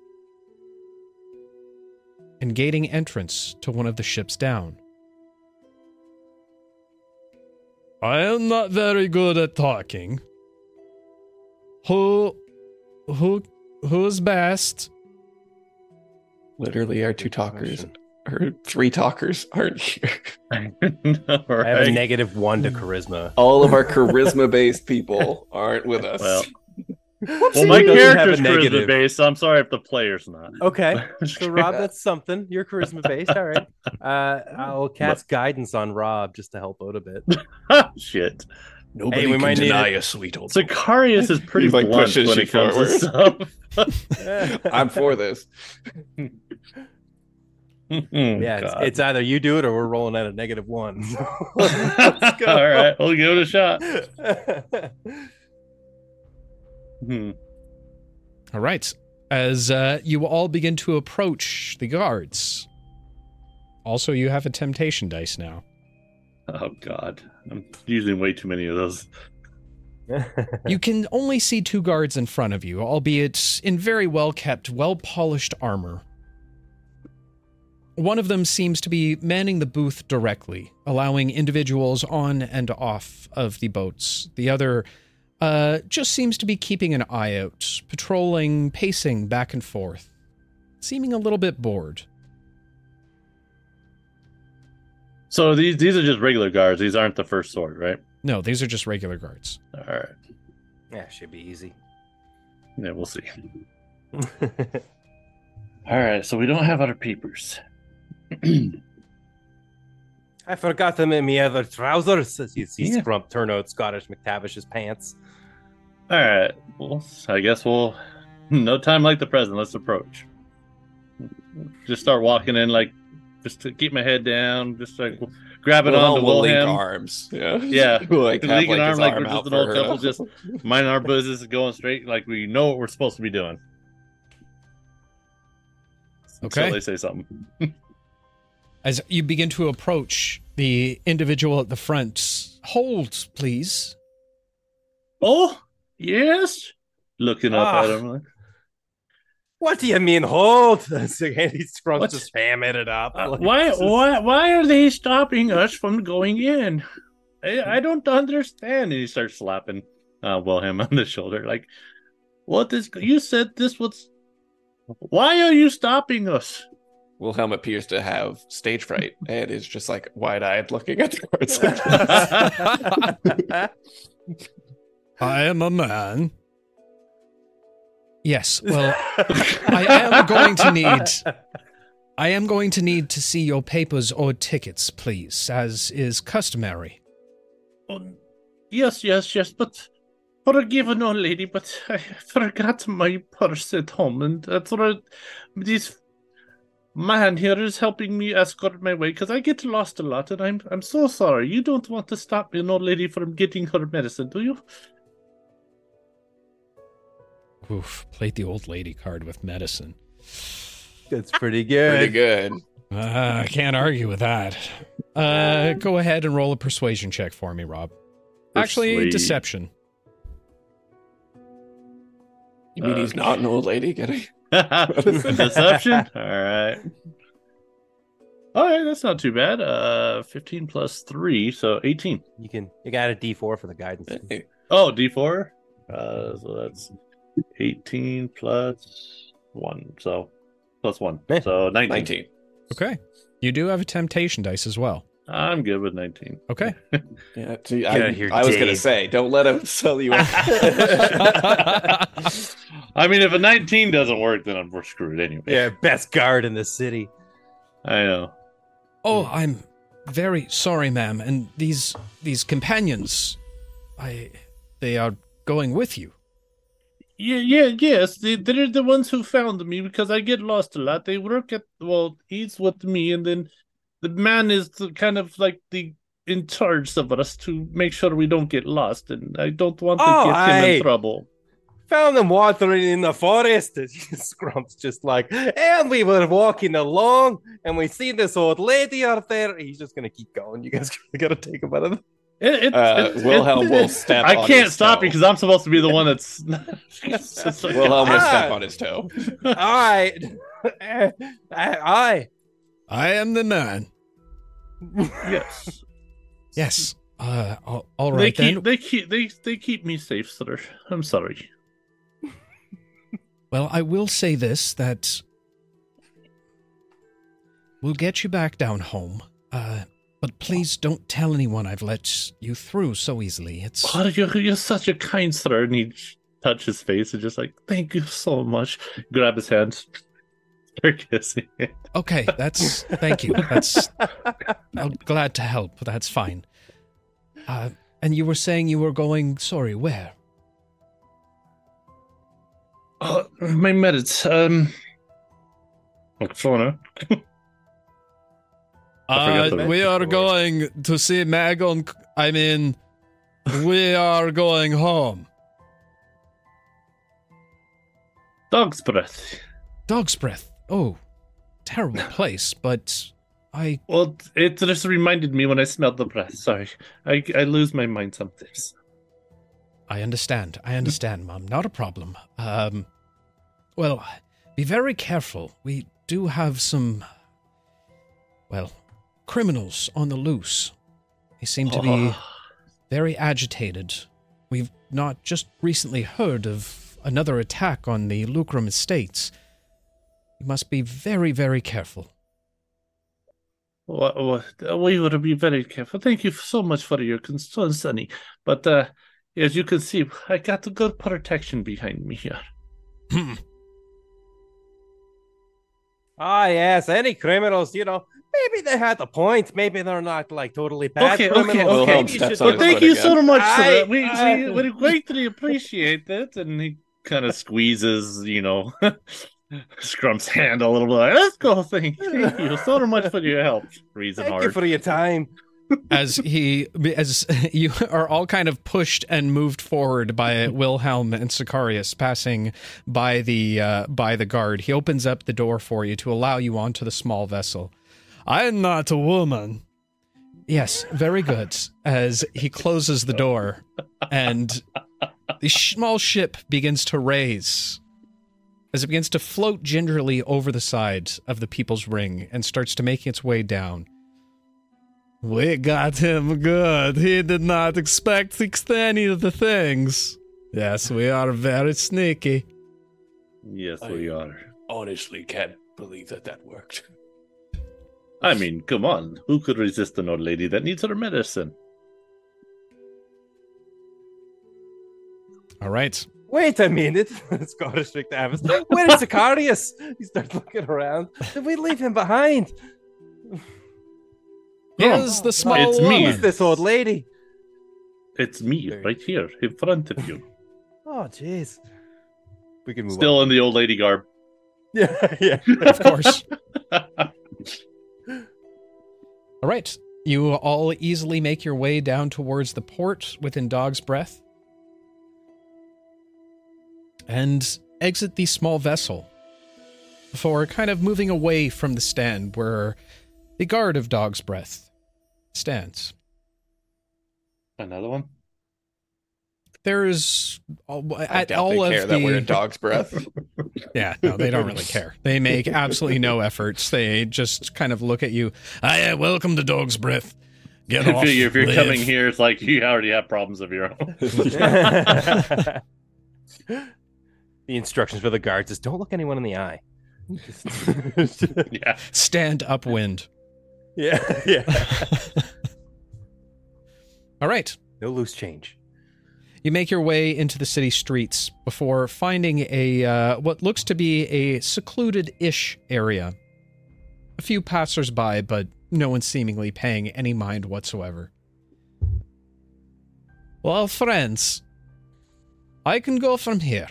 and gaining entrance to one of the ships down. I am not very good at talking. Who who who's best? Literally, our two talkers our three talkers aren't here. I have a negative one to charisma. All of our charisma based people aren't with us. Well, Well, well, my doesn't have a character's charisma negative. based, so I'm sorry if the player's not. Okay, so Rob, that's something. You're charisma based. All right. Uh, I'll cast guidance on Rob just to help out a bit. Shit. Nobody Hey, we can might deny it. a sweet old. Sicarius is pretty He, like, blunt pushes when you it comes to stuff. I'm for this. yeah, it's, it's either you do it or we're rolling at a negative one. All right, we'll give it a shot. Hmm. All right. As uh, you all begin to approach the guards. Also, you have a temptation dice now. Oh God, I'm using way too many of those. You can only see two guards in front of you, albeit in very well kept, well polished armor. One of them seems to be manning the booth directly, allowing individuals on and off of the boats. The other uh, just seems to be keeping an eye out, patrolling, pacing back and forth, seeming a little bit bored. So these these are just regular guards. These aren't the first sword, right? No, these are just regular guards. All right. yeah, should be easy. Yeah, we'll see. All right. So we don't have other peepers. I forgot them in my other trousers. As you see Yeah. Scrump turn out Scottish McTavish's pants. All right. Well, I guess we'll. No time like the present. Let's approach. Just start walking in, like, just to keep my head down, just like grabbing Wilhelm onto will link Wilhelm, arms. Yeah. Yeah. like, have, linking like, arm like arm we're just out an old couple, just minding our business, going straight, like we know what we're supposed to be doing. Okay. Until they say something. As you begin to approach the individual at the front, hold, please. Oh, yes. Looking up Ah. at him. Like, What do you mean, hold? Andy Scrump What? just hamming it up. Uh, Like, why, is- why, why are they stopping us from going in? I, I don't understand. And he starts slapping uh, Wilhelm on the shoulder, like, "What is? You said this was. Why are you stopping us?" Wilhelm appears to have stage fright and is just like wide eyed looking at the guards. I am a man. Yes, well, I am going to need. I am going to need to see your papers or tickets, please, as is customary. Oh, yes, yes, yes, but forgive an old lady, but I forgot my purse at home, and that's what this man here is helping me escort my way because I get lost a lot, and I'm I'm so sorry. You don't want to stop an old lady from getting her medicine, do you? Oof, played the old lady card with medicine. That's pretty good. Pretty good. Uh, I can't argue with that. Uh, go ahead and roll a persuasion check for me, Rob. Actually, deception. You mean he's Uh, not an old lady? Getting Deception. All right. All right, that's not too bad. Uh, fifteen plus three, so eighteen. You can you got a D four for the guidance. Oh, D four. Uh, so that's eighteen plus one, so plus one, Eh. so 19. 19. Okay. You do have a temptation dice as well. I'm good with nineteen. Okay. Yeah, see, I, here, I was gonna say, don't let him sell you. out. I mean, if a nineteen doesn't work, then I'm, we're screwed anyway. Yeah, best guard in the city. I know. Oh, I'm very sorry, ma'am. And these these companions, I they are going with you. Yeah, yeah, yes. They, they're the ones who found me because I get lost a lot. They work at well, he's with me, and then the man is the, kind of like the in charge of us to make sure we don't get lost, and I don't want to Oh, get him aye. in trouble. Found them watering in the forest. Scrump's just like, and we were walking along, and we see this old lady out there. He's just gonna keep going. You guys gotta take a minute. It, it, Uh, it- Wilhelm it- will step I on can't his stop toe. you because I'm supposed to be the one that's. It's like- Wilhelm will step on his toe. All right, aye, aye. I am the man. yes. Yes. Uh, all, all They right then. keep they keep they they keep me safe, sir. I'm sorry. Well, I will say this that we'll get you back down home. Uh, but please don't tell anyone I've let you through so easily. It's Oh, you're, you're such a kind sir. And he touch his face and just like, thank you so much. Grab his hand. Start kissing it. okay. That's thank you. That's I'm glad to help. That's fine. Uh, and you were saying you were going. Sorry, where? Oh, my medits. Um, Fauna. I forgot the- Uh, we are going to see Magon. I mean, we are going home. Dog's breath. Dog's breath. Oh, terrible place, but I. Well, it just reminded me when I smelled the breath. Sorry, I I lose my mind sometimes. I understand. I understand, Mom. Not a problem. Um, well, be very careful. We do have some, well, criminals on the loose. They seem to be Oh, very agitated. We've not just recently heard of another attack on the Lucrum estates. You must be very, very careful. What, what, we would be very careful. Thank you so much for your concern, Sonny. But uh, as you can see, I got a good protection behind me here. Ah, yes, any criminals, you know, maybe they had a point. Maybe they're not like totally bad Okay, okay, criminals. okay. Maybe you Steps should- Well, thank you again. so much, I- sir. We, I- we, we greatly appreciate it. And he kind of squeezes, you know, Scrump's hand a little bit. Like, Let's go. Thank you so much for your help. Reason Thank hard. you for your time. as he as you are all kind of pushed and moved forward by Wilhelm and Sicarius passing by the uh, by the guard. He opens up the door for you to allow you onto the small vessel. I am not a woman. Yes, very good. As he closes the door and the small ship begins to raise as it begins to float gingerly over the side of the people's ring and starts to make its way down. We got him good. He did not expect any of the things. Yes, we are very sneaky. Yes, we are. Honestly, can't believe that that worked. I mean, come on. Who could resist an old lady that needs her medicine? All right. Wait a minute, Scottish McTavish. Where is Sicarius? He starts looking around. Did we leave him behind? Here's the small It's me. Who's this old lady? It's me right here in front of you. Oh, jeez. We can move Still in the old lady garb. Yeah, yeah. Of course. All right. You all easily make your way down towards the port within Dog's Breath and exit the small vessel before kind of moving away from the stand where the guard of Dog's Breath stands. Another one? There's all, at all they of care the that we're in dog's breath. Yeah, no, they don't really care. They make absolutely no efforts. They just kind of look at you. Ah, welcome to Dog's Breath. Get If off. you're, if you're live." coming here, it's like you already have problems of your own. the instructions for the guards is don't look anyone in the eye. Just- yeah. stand upwind. yeah, yeah. All right. No loose change. You make your way into the city streets before finding a uh, what looks to be a secluded-ish area. A few passers-by, but no one seemingly paying any mind whatsoever. Well, friends, I can go from here.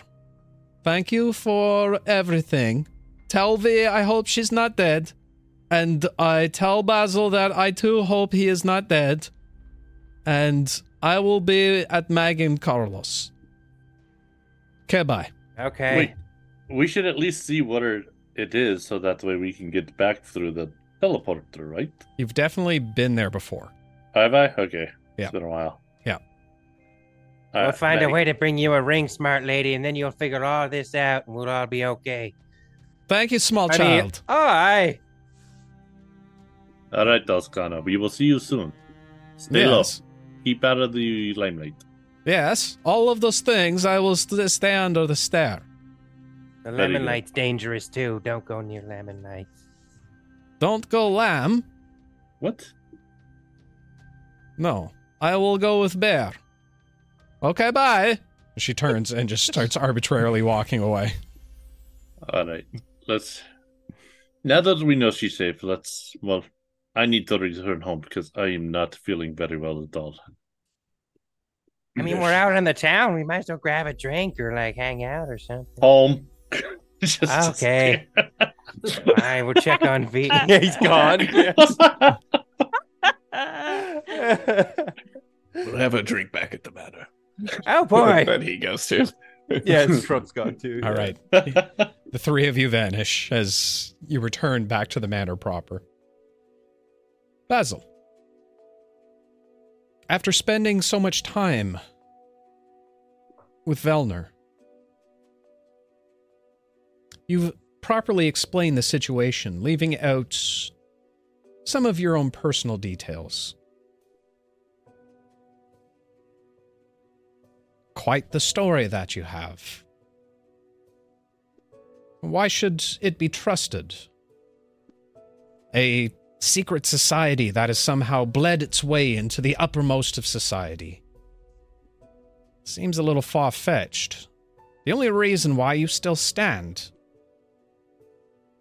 Thank you for everything. Tell V I hope she's not dead. And I tell Basil that I too hope he is not dead. And I will be at Mag and Carlos. Okay, bye. Okay. Wait, we should at least see what are, it is so that way we can get back through the teleporter, right? You've definitely been there before. Have I? Okay. Yeah. It's been a while. Yeah. We'll Uh, find a way to bring you a ring, smart lady, and then you'll figure all this out, and we'll all be okay. Thank you, small I child. Oh, aye. All right, Toscana. We will see you soon. Stay low. Yes. Keep out of the limelight. Yes. All of those things, I will st- stay under the stair. The Very lemon good. light's dangerous too. Don't go near lemon lights. Don't go lamb. What? No, I will go with bear. Okay, bye. She turns and just starts arbitrarily walking away. All right. Let's. Now that we know she's safe, let's. Well, I need to return home because I am not feeling very well at all. I mean, we're out in the town. We might as well grab a drink or like hang out or something. home. Just- Okay. Fine, we'll check on V. Yeah, he's gone. We'll have a drink back at the manor. oh boy. Then he goes too. Yeah, his truck's gone too. All right. The three of you vanish as you return back to the manor proper. Basil. After spending so much time with Velner, you've properly explained the situation, leaving out some of your own personal details. Quite the story that you have. Why should it be trusted? A secret society that has somehow bled its way into the uppermost of society. Seems a little far fetched. The only reason why you still stand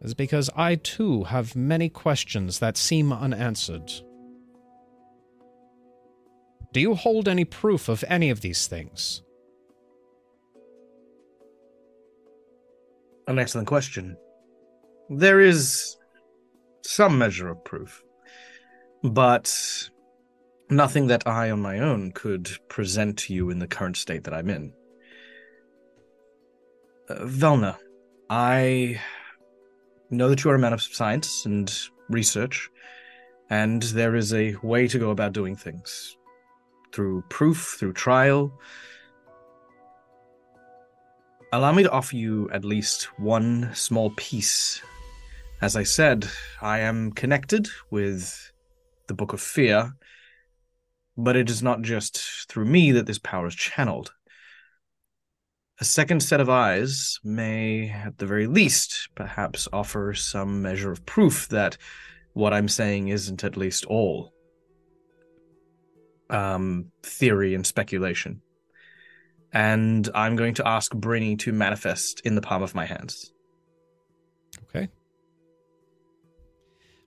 is because I too have many questions that seem unanswered. Do you hold any proof of any of these things? An excellent question. There is some measure of proof, but nothing that I on my own could present to you in the current state that I'm in. Uh, Velna, I know that you are a man of science and research, and there is a way to go about doing things through proof, through trial, allow me to offer you at least one small piece. As I said, I am connected with the Book of Fear, but it is not just through me that this power is channeled. A second set of eyes may, at the very least, perhaps offer some measure of proof that what I'm saying isn't at least all um, theory and speculation and I'm going to ask Brinny to manifest in the palm of my hands.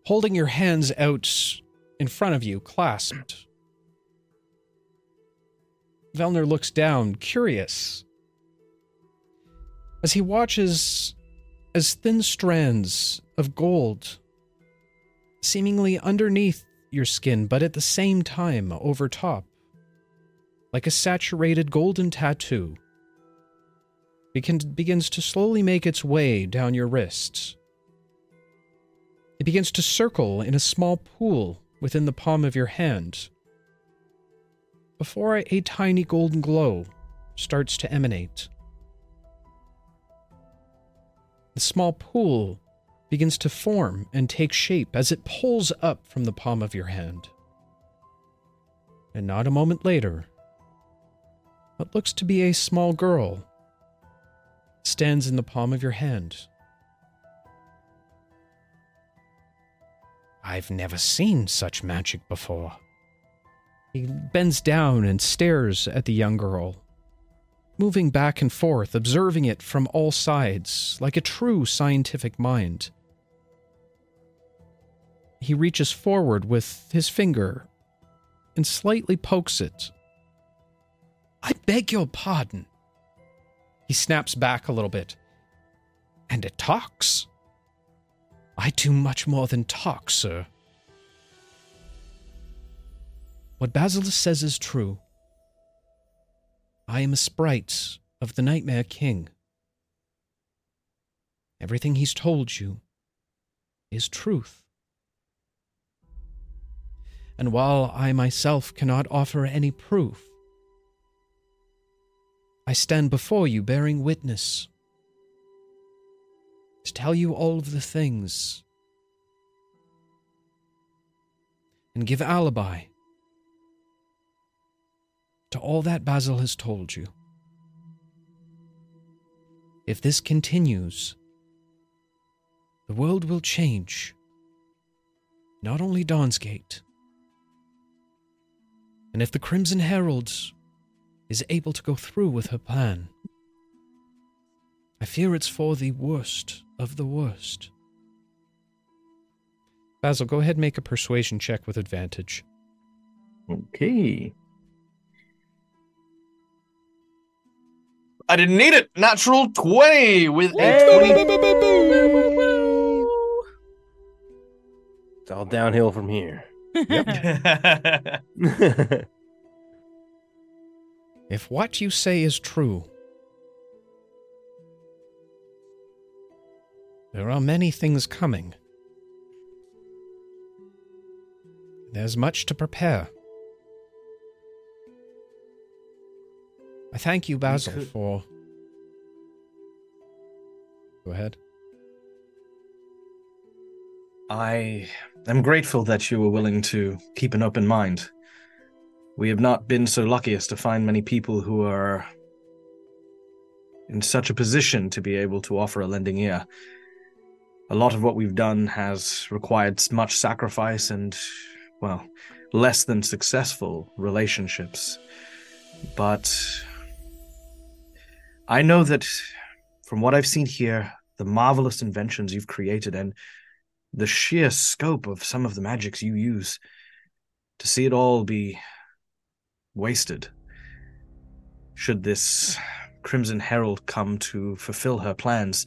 Holding your hands out in front of you, clasped. Velner looks down, curious, as he watches as thin strands of gold, seemingly underneath your skin, but at the same time over top, like a saturated golden tattoo, begin, begins to slowly make its way down your wrists. It begins to circle in a small pool within the palm of your hand before a, tiny golden glow starts to emanate. The small pool begins to form and take shape as it pulls up from the palm of your hand. And not a moment later, what looks to be a small girl stands in the palm of your hand. I've never seen such magic before. He bends down and stares at the young girl, moving back and forth, observing it from all sides, like a true scientific mind. He reaches forward with his finger and slightly pokes it. I beg your pardon. He snaps back a little bit. And it talks. I do much more than talk, sir. What Basilisk says is true. I am a sprite of the Nightmare King. Everything he's told you is truth. And while I myself cannot offer any proof, I stand before you bearing witness to tell you all of the things and give alibi to all that Basil has told you. If this continues, the world will change, not only Dawnsgate. And if the Crimson Herald is able to go through with her plan, I fear it's for the worst of the worst. Basil, go ahead and make a persuasion check with advantage. Okay. I didn't need it. Natural 20 with a It's all downhill from here. 20. If what you say is true, there are many things coming. There's much to prepare. I thank you, Basil, could- for. Go ahead. I am grateful that you were willing to keep an open mind. We have not been so lucky as to find many people who are in such a position to be able to offer a lending ear. A lot of what we've done has required much sacrifice and, well, less than successful relationships. But I know that from what I've seen here, the marvelous inventions you've created and the sheer scope of some of the magics you use to see it all be wasted should this crimson herald come to fulfill her plans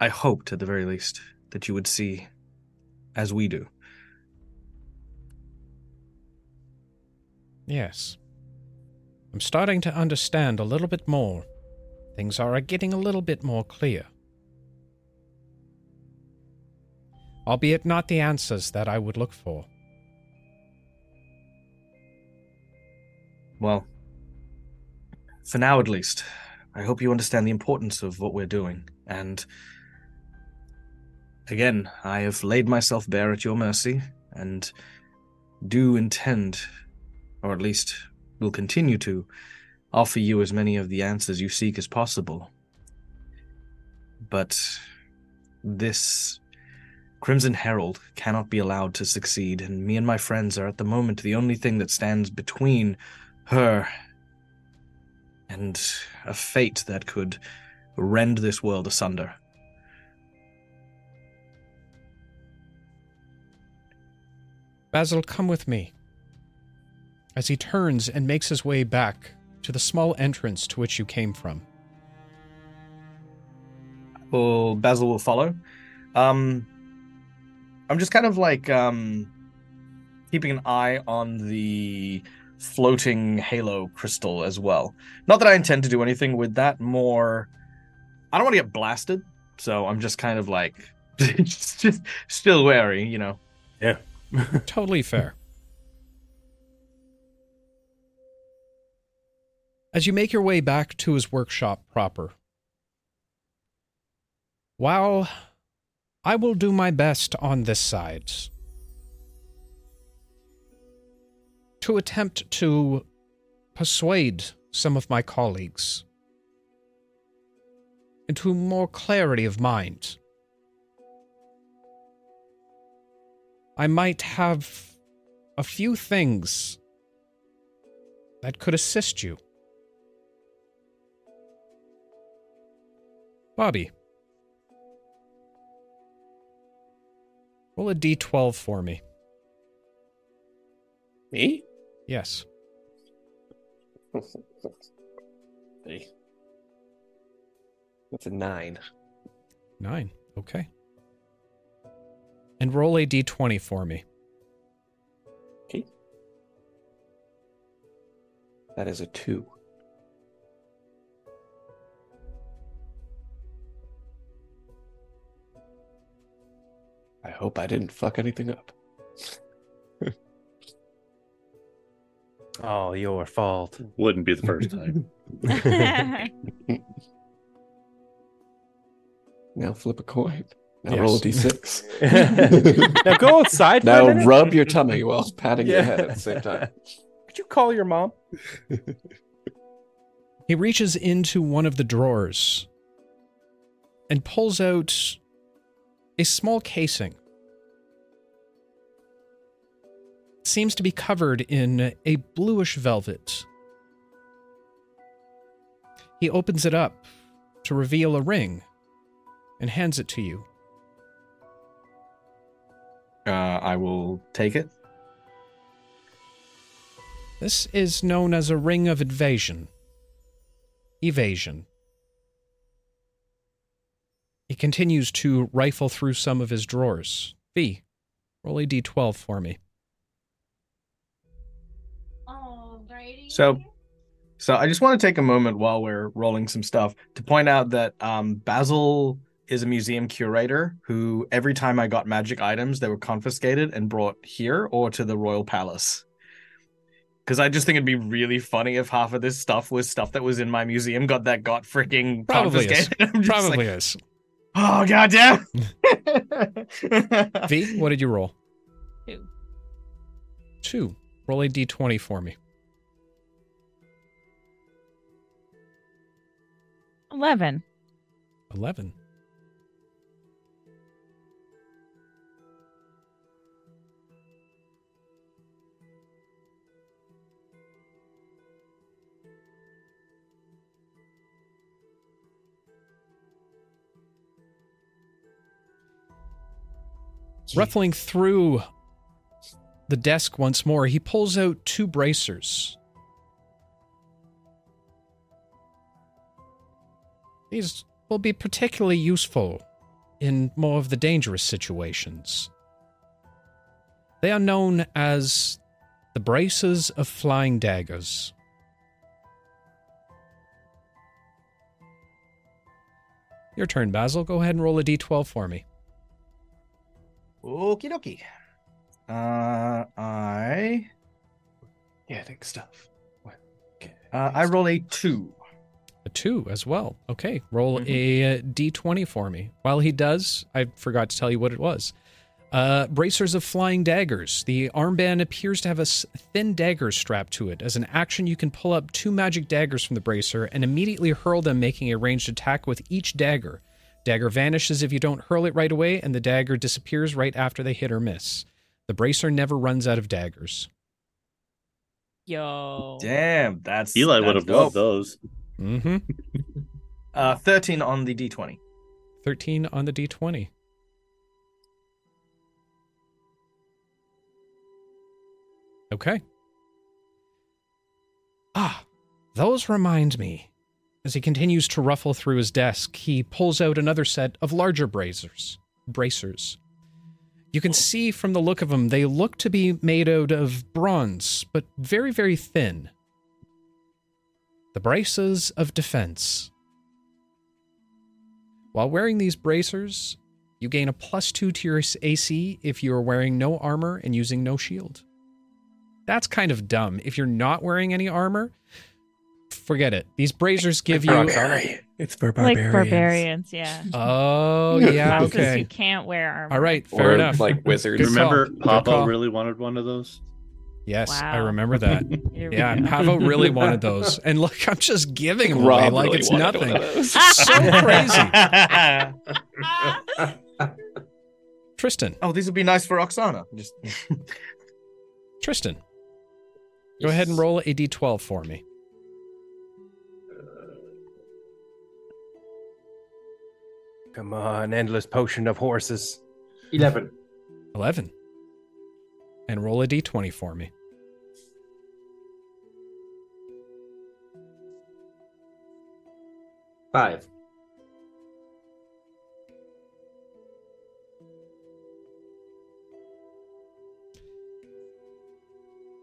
i hoped at the very least that you would see as we do Yes. I'm starting to understand a little bit more. Things are getting a little bit more clear. Albeit not the answers that I would look for. well for now at least i hope you understand the importance of what we're doing and again i have laid myself bare at your mercy and do intend or at least will continue to offer you as many of the answers you seek as possible but this crimson herald cannot be allowed to succeed and me and my friends are at the moment the only thing that stands between her and a fate that could rend this world asunder. Basil, come with me. As he turns and makes his way back to the small entrance to which you came from. Well, Basil will follow. Um, I'm just kind of like um, keeping an eye on the floating halo crystal as well. Not that I intend to do anything with that. More, I don't want to get blasted, so I'm just kind of like just, just still wary, you know. Totally fair. As you make your way back to his workshop proper, while I will do my best on this side to attempt to persuade some of my colleagues into more clarity of mind. I might have a few things that could assist you. Bobby, roll a d12 for me. Me? Yes. Hey. That's a nine. Nine. Okay. And roll a d20 for me. Okay. That is a two. I hope I didn't fuck anything up. Oh, your fault. Wouldn't be the first time. Now flip a coin. Now Yes. roll a d6. now go outside for a now minute. rub your tummy while patting your head at the same time. Could you call your mom? He reaches into one of the drawers and pulls out a small casing. It seems to be covered in a bluish velvet. He opens it up to reveal a ring and hands it to you. Uh, I will take it. This is known as a ring of evasion. Evasion. He continues to rifle through some of his drawers. V, roll a d12 for me. So, so I just want to take a moment while we're rolling some stuff to point out that um, Basil is a museum curator who every time I got magic items, they were confiscated and brought here or to the royal palace. Because I just think it'd be really funny if half of this stuff was stuff that was in my museum got that got freaking Probably is. confiscated. I'm Probably like, is. oh goddamn! V, what did you roll? Two. Two. Roll a d20 for me. Eleven. 11. 11. Ruffling through the desk once more, he pulls out two bracers. These will be particularly useful in more of the dangerous situations. They are known as the bracers of flying daggers. Your turn, Basil. Go ahead and roll a d12 for me. Okie dokie. Uh, I Getting stuff. What? Okay. uh, I roll a two. A two as well. Okay, roll Mhm. a uh, d20 for me. While he does, I forgot to tell you what it was. Uh, bracers of flying daggers. The armband appears to have a thin dagger strapped to it. As an action, you can pull up two magic daggers from the bracer and immediately hurl them, making a ranged attack with each dagger. Dagger vanishes if you don't hurl it right away, and the dagger disappears right after they hit or miss. The bracer never runs out of daggers. Yo. Damn, that's Eli that's would have dope. loved those. Mm-hmm. Uh, thirteen on the d twenty. 13 on the d20. Okay. Ah, those remind me. As he continues to ruffle through his desk, he pulls out another set of larger bracers. Bracers. You can see from the look of them, they look to be made out of bronze, but very, very thin. The bracers of defense. While wearing these bracers, you gain a plus two to your AC if you are wearing no armor and using no shield. That's kind of dumb. If you're not wearing any armor, forget it. These bracers give you. Barbarian. It's for barbarians. Like barbarians. barbarians, yeah. Oh, yeah, Classes okay. You can't wear armor. All right, fair or enough. like wizards. Good. Remember, Good Papa really wanted one of those. Yes, I remember that. Yeah, go. Pavo really wanted those. And look, I'm just giving them away like really it's nothing. So crazy. Tristan, oh, these would be nice for Oksana. Just Tristan, go ahead and roll a d12 for me. Come on, endless potion of horses. Eleven. 11. And roll a d20 for me. Five.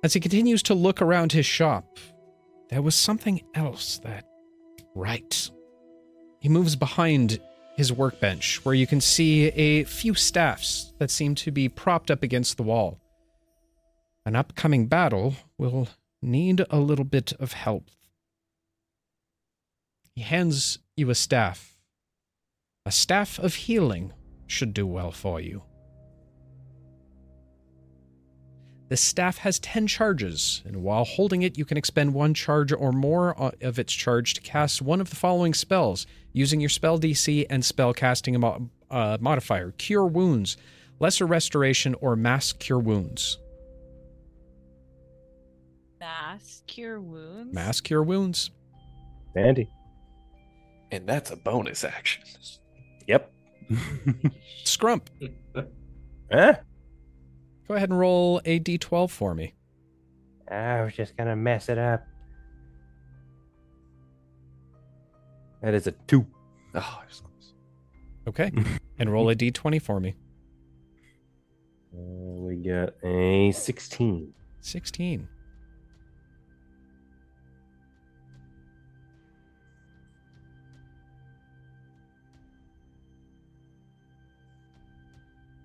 As he continues to look around his shop, there was something else that. Right. He moves behind his workbench, where you can see a few staffs that seem to be propped up against the wall. An upcoming battle will need a little bit of help. He hands you a staff. A staff of healing should do well for you. The staff has 10 charges, and while holding it, you can expend one charge or more of its charge to cast one of the following spells using your spell DC and spell casting amo- uh, modifier: cure wounds, lesser restoration, or mass cure wounds. Mass cure wounds. Mass cure wounds. Andy. And that's a bonus action. Yep. Scrump, Eh? Go ahead and roll a d12 for me. I was just gonna mess it up. That is a two. Oh, I was close. Okay, and roll a d20 for me. Uh, we got a sixteen. 16.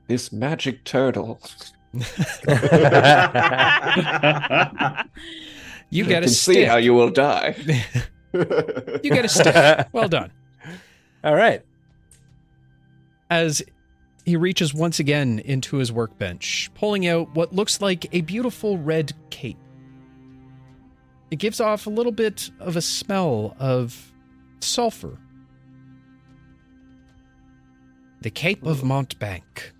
This magic turtle. You I get a can see how you will die. you get a stick. Well done. All right. as he reaches once again into his workbench, pulling out what looks like a beautiful red cape. It gives off a little bit of a smell of sulfur. The Cape of Mountebank.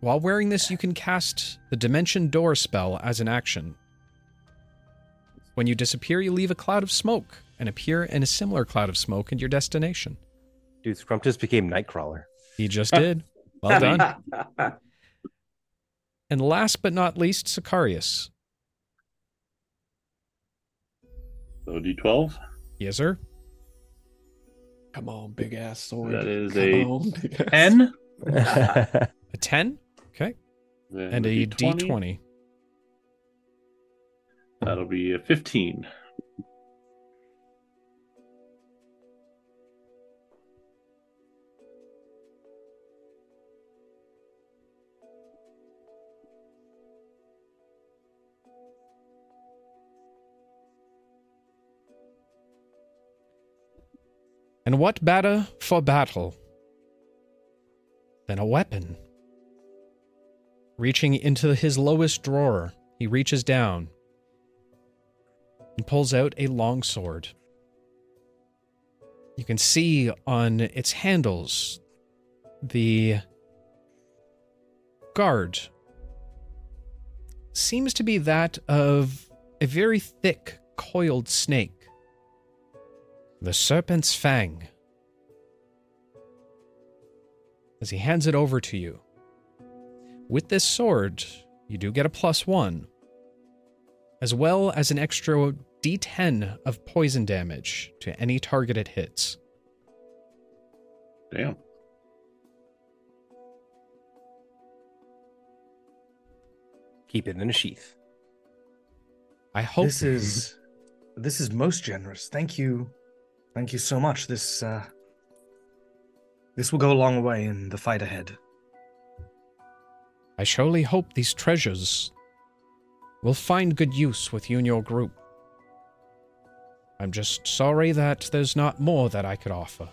While wearing this, you can cast the Dimension Door spell as an action. When you disappear, you leave a cloud of smoke and appear in a similar cloud of smoke at your destination. Dude, Scrump just became Nightcrawler. He just did. Well done. And last but not least, Sicarius. So D12. Yes, sir. Come on, big ass sword. That is Come a on, big ass- 10. A 10. Then And a d20. That'll be a 15. And what better for battle than a weapon? Reaching into his lowest drawer, he reaches down and pulls out a long sword. You can see on its handles the guard seems to be that of a very thick, coiled snake. The serpent's fang. As he hands it over to you. With this sword, you do get a plus one, as well as an extra d10 of poison damage to any target it hits. Damn. Keep it in a sheath. I hope This is this is most generous. Thank you. Thank you so much. This uh this will go a long way in the fight ahead. I surely hope these treasures will find good use with you and your group. I'm just sorry that there's not more that I could offer.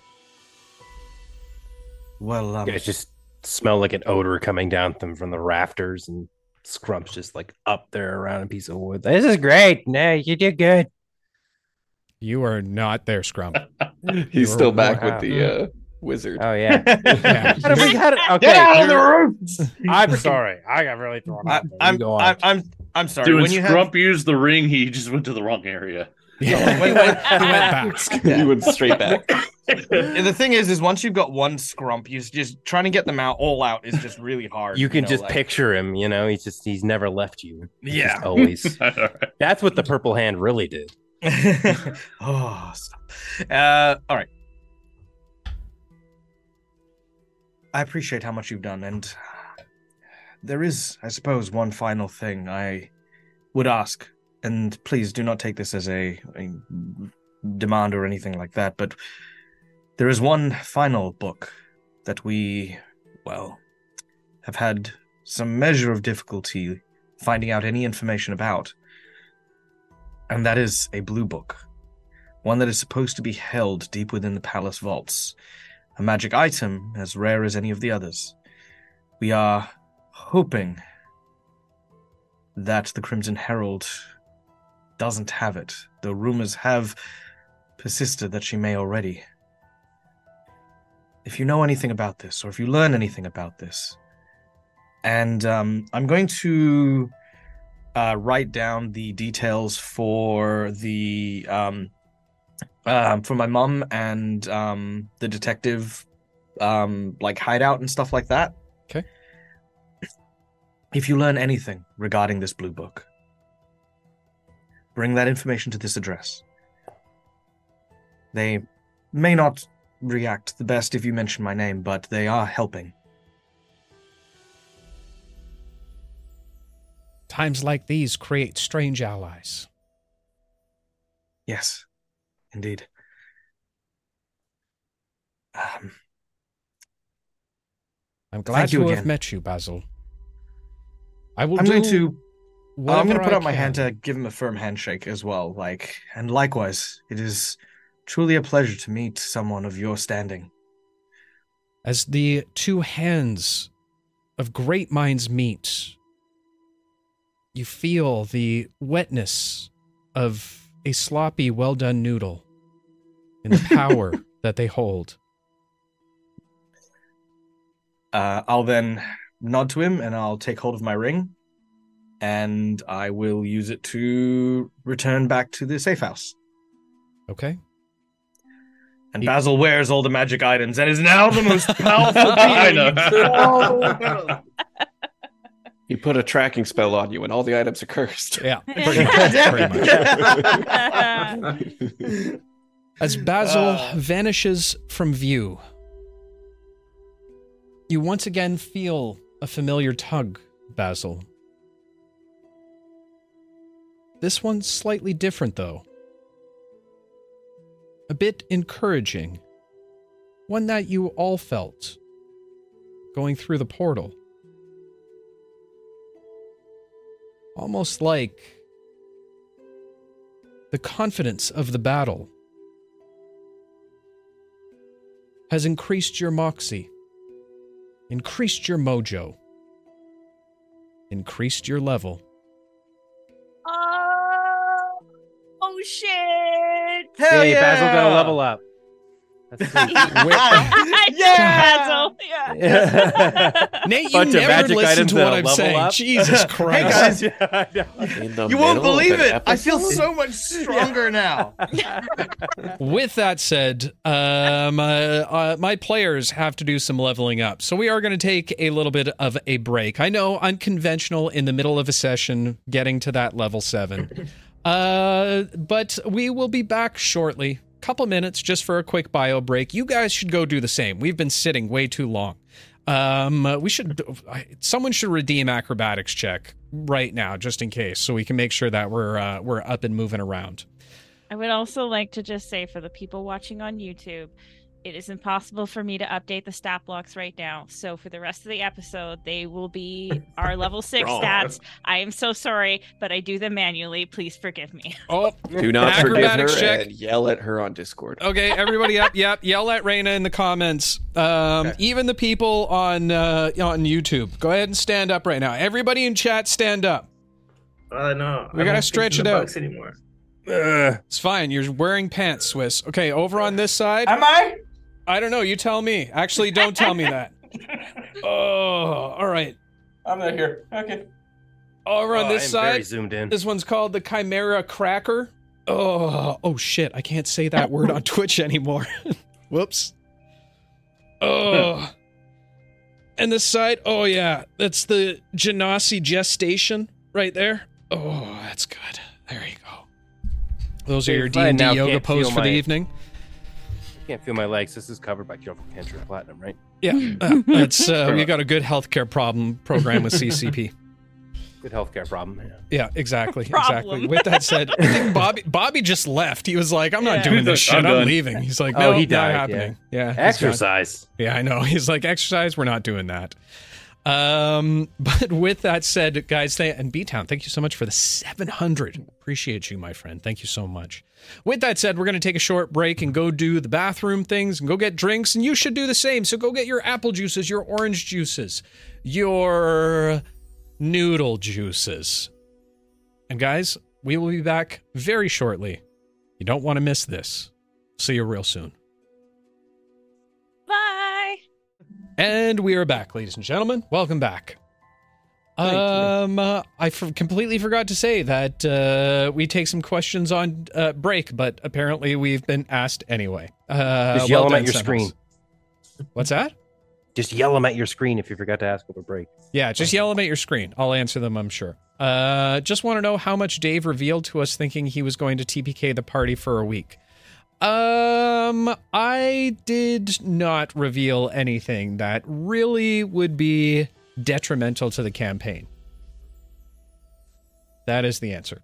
Well, um, You guys just smell like an odor coming down them from the rafters, and Scrump's just like up there around a piece of wood. This is great. No, you did good. You are not there, Scrump. He's You still back wow. with the uh, wizard. Oh yeah. Yeah. How we- how did- okay, Get out of the you're- room! I'm sorry. I got really thrown off. I'm. I'm I'm I'm sorry. Dude, when when you Scrump have used the ring, he just went to the wrong area. Yeah, when- he went, he went back. he went straight back. the thing is, is once you've got one scrump, you just trying to get them out all out is just really hard. you can know, just like- picture him. You know, he's just he's never left you. He's Yeah. just always. That's what the purple hand really did. oh, stop. Uh, all right. I appreciate how much you've done, and there is, I suppose, one final thing I would ask, and please do not take this as a, a demand or anything like that, but there is one final book that we, well, have had some measure of difficulty finding out any information about and that is a blue book. One that is supposed to be held deep within the palace vaults. A magic item as rare as any of the others. We are hoping that the Crimson Herald doesn't have it, though rumors have persisted that she may already. if you know anything about this, or if you learn anything about this, and um, I'm going to uh, write down the details for the um, um, for my mom and um, the detective, um, like hideout and stuff like that. Okay. If you learn anything regarding this blue book, bring that information to this address. They may not react the best if you mention my name, but they are helping. Times like these create strange allies. Yes, indeed. Um, I'm glad you to have met you, Basil. I will I'm going to. I'm going to put I out my hand to give him a firm handshake as well. Like, and likewise, it is truly a pleasure to meet someone of your standing. As the two hands of great minds meet, you feel the wetness of a sloppy, well done noodle in the power that they hold. Uh, I'll then nod to him and I'll take hold of my ring, and I will use it to return back to the safe house. Okay? And He- Basil wears all the magic items and is now the most powerful I being know. in the world. He put a tracking spell on you, and all the items are cursed. Yeah. Pretty Pretty As Basil Uh. vanishes from view, you once again feel a familiar tug, Basil. This one's slightly different, though. A bit encouraging. One that you all felt going through the portal. Almost like the confidence of the battle has increased your moxie, increased your mojo, increased your level. Oh, oh shit! Hell Hey, yeah! Basil got a level up. That's sweet. Yeah! Yeah. Nate, you Bunch never listen to what I'm saying. up. Jesus Christ. guys. Yeah, I know. In the You won't believe an it. I feel so much stronger now. With that said, um, uh, uh, my players have to do some leveling up. So we are going to take a little bit of a break. I know unconventional in the middle of a session getting to that level seven. Uh, but we will be back shortly. Couple minutes just for a quick bio break. You guys should go do the same. We've been sitting way too long. Um, we should. Someone should redeem acrobatics check right now, just in case, so we can make sure that we're uh, we're up and moving around. I would also like to just say for the people watching on YouTube, it is impossible for me to update the stat blocks right now. So for the rest of the episode, they will be our level six Wrong. stats. I am so sorry, but I do them manually. Please forgive me. Oh, Do not forgive her check. and yell at her on Discord. Okay, everybody up. Yep, yell at Raina in the comments. Um, Even the people on uh, on YouTube. Go ahead and stand up right now. Everybody in chat, stand up. Uh, no, We I gotta stretch it out. anymore. Ugh. It's fine. You're wearing pants, Swiss. Okay, over on this side. Am I? I don't know. You tell me. Actually, don't tell me that. Oh, all right. I'm not here. Okay. Over on Oh, this I'm very side. zoomed in. This one's called the Chimera Cracker. Oh, oh shit! I can't say that word on Twitch anymore. Whoops. Oh. and this side, oh yeah, that's the Genasi gestation right there. Oh, that's good. There you go. Those are your D and D yoga can't pose feel for the evening. Can't feel my legs. This is covered by Careful Cancer Platinum, right? Yeah, uh, that's uh, we got a good healthcare problem program with CCP. Good healthcare problem. Yeah. Yeah, exactly, Problem. exactly. With that said, I think Bobby Bobby just left. He was like, "I'm not Yeah. doing this He's shit. I'm, "I'm leaving." He's like, Oh, "No, he not died, happening." Yeah, he's gone. Exercise. Yeah, I know. He's like, "Exercise. We're not doing that." Um, but with that said, guys, and B Town, thank you so much for the 700. Appreciate you, my friend. Thank you so much. With that said, we're going to take a short break and go do the bathroom things and go get drinks, and you should do the same. So go get your apple juices, your orange juices, your noodle juices. And guys, we will be back very shortly. You don't want to miss this. See you real soon. And we are back, ladies and gentlemen. Welcome back. Um, uh, I f- completely forgot to say that uh, we take some questions on uh, break, but apparently we've been asked anyway. Uh, Just yell well them at your screen. What's that? Just yell them at your screen if you forgot to ask over break. Yeah, just yell them at your screen. I'll answer them, I'm sure. Uh, just want to know how much Dave revealed to us thinking he was going to TPK the party for a week. Um, I did not reveal anything that really would be detrimental to the campaign. That is the answer.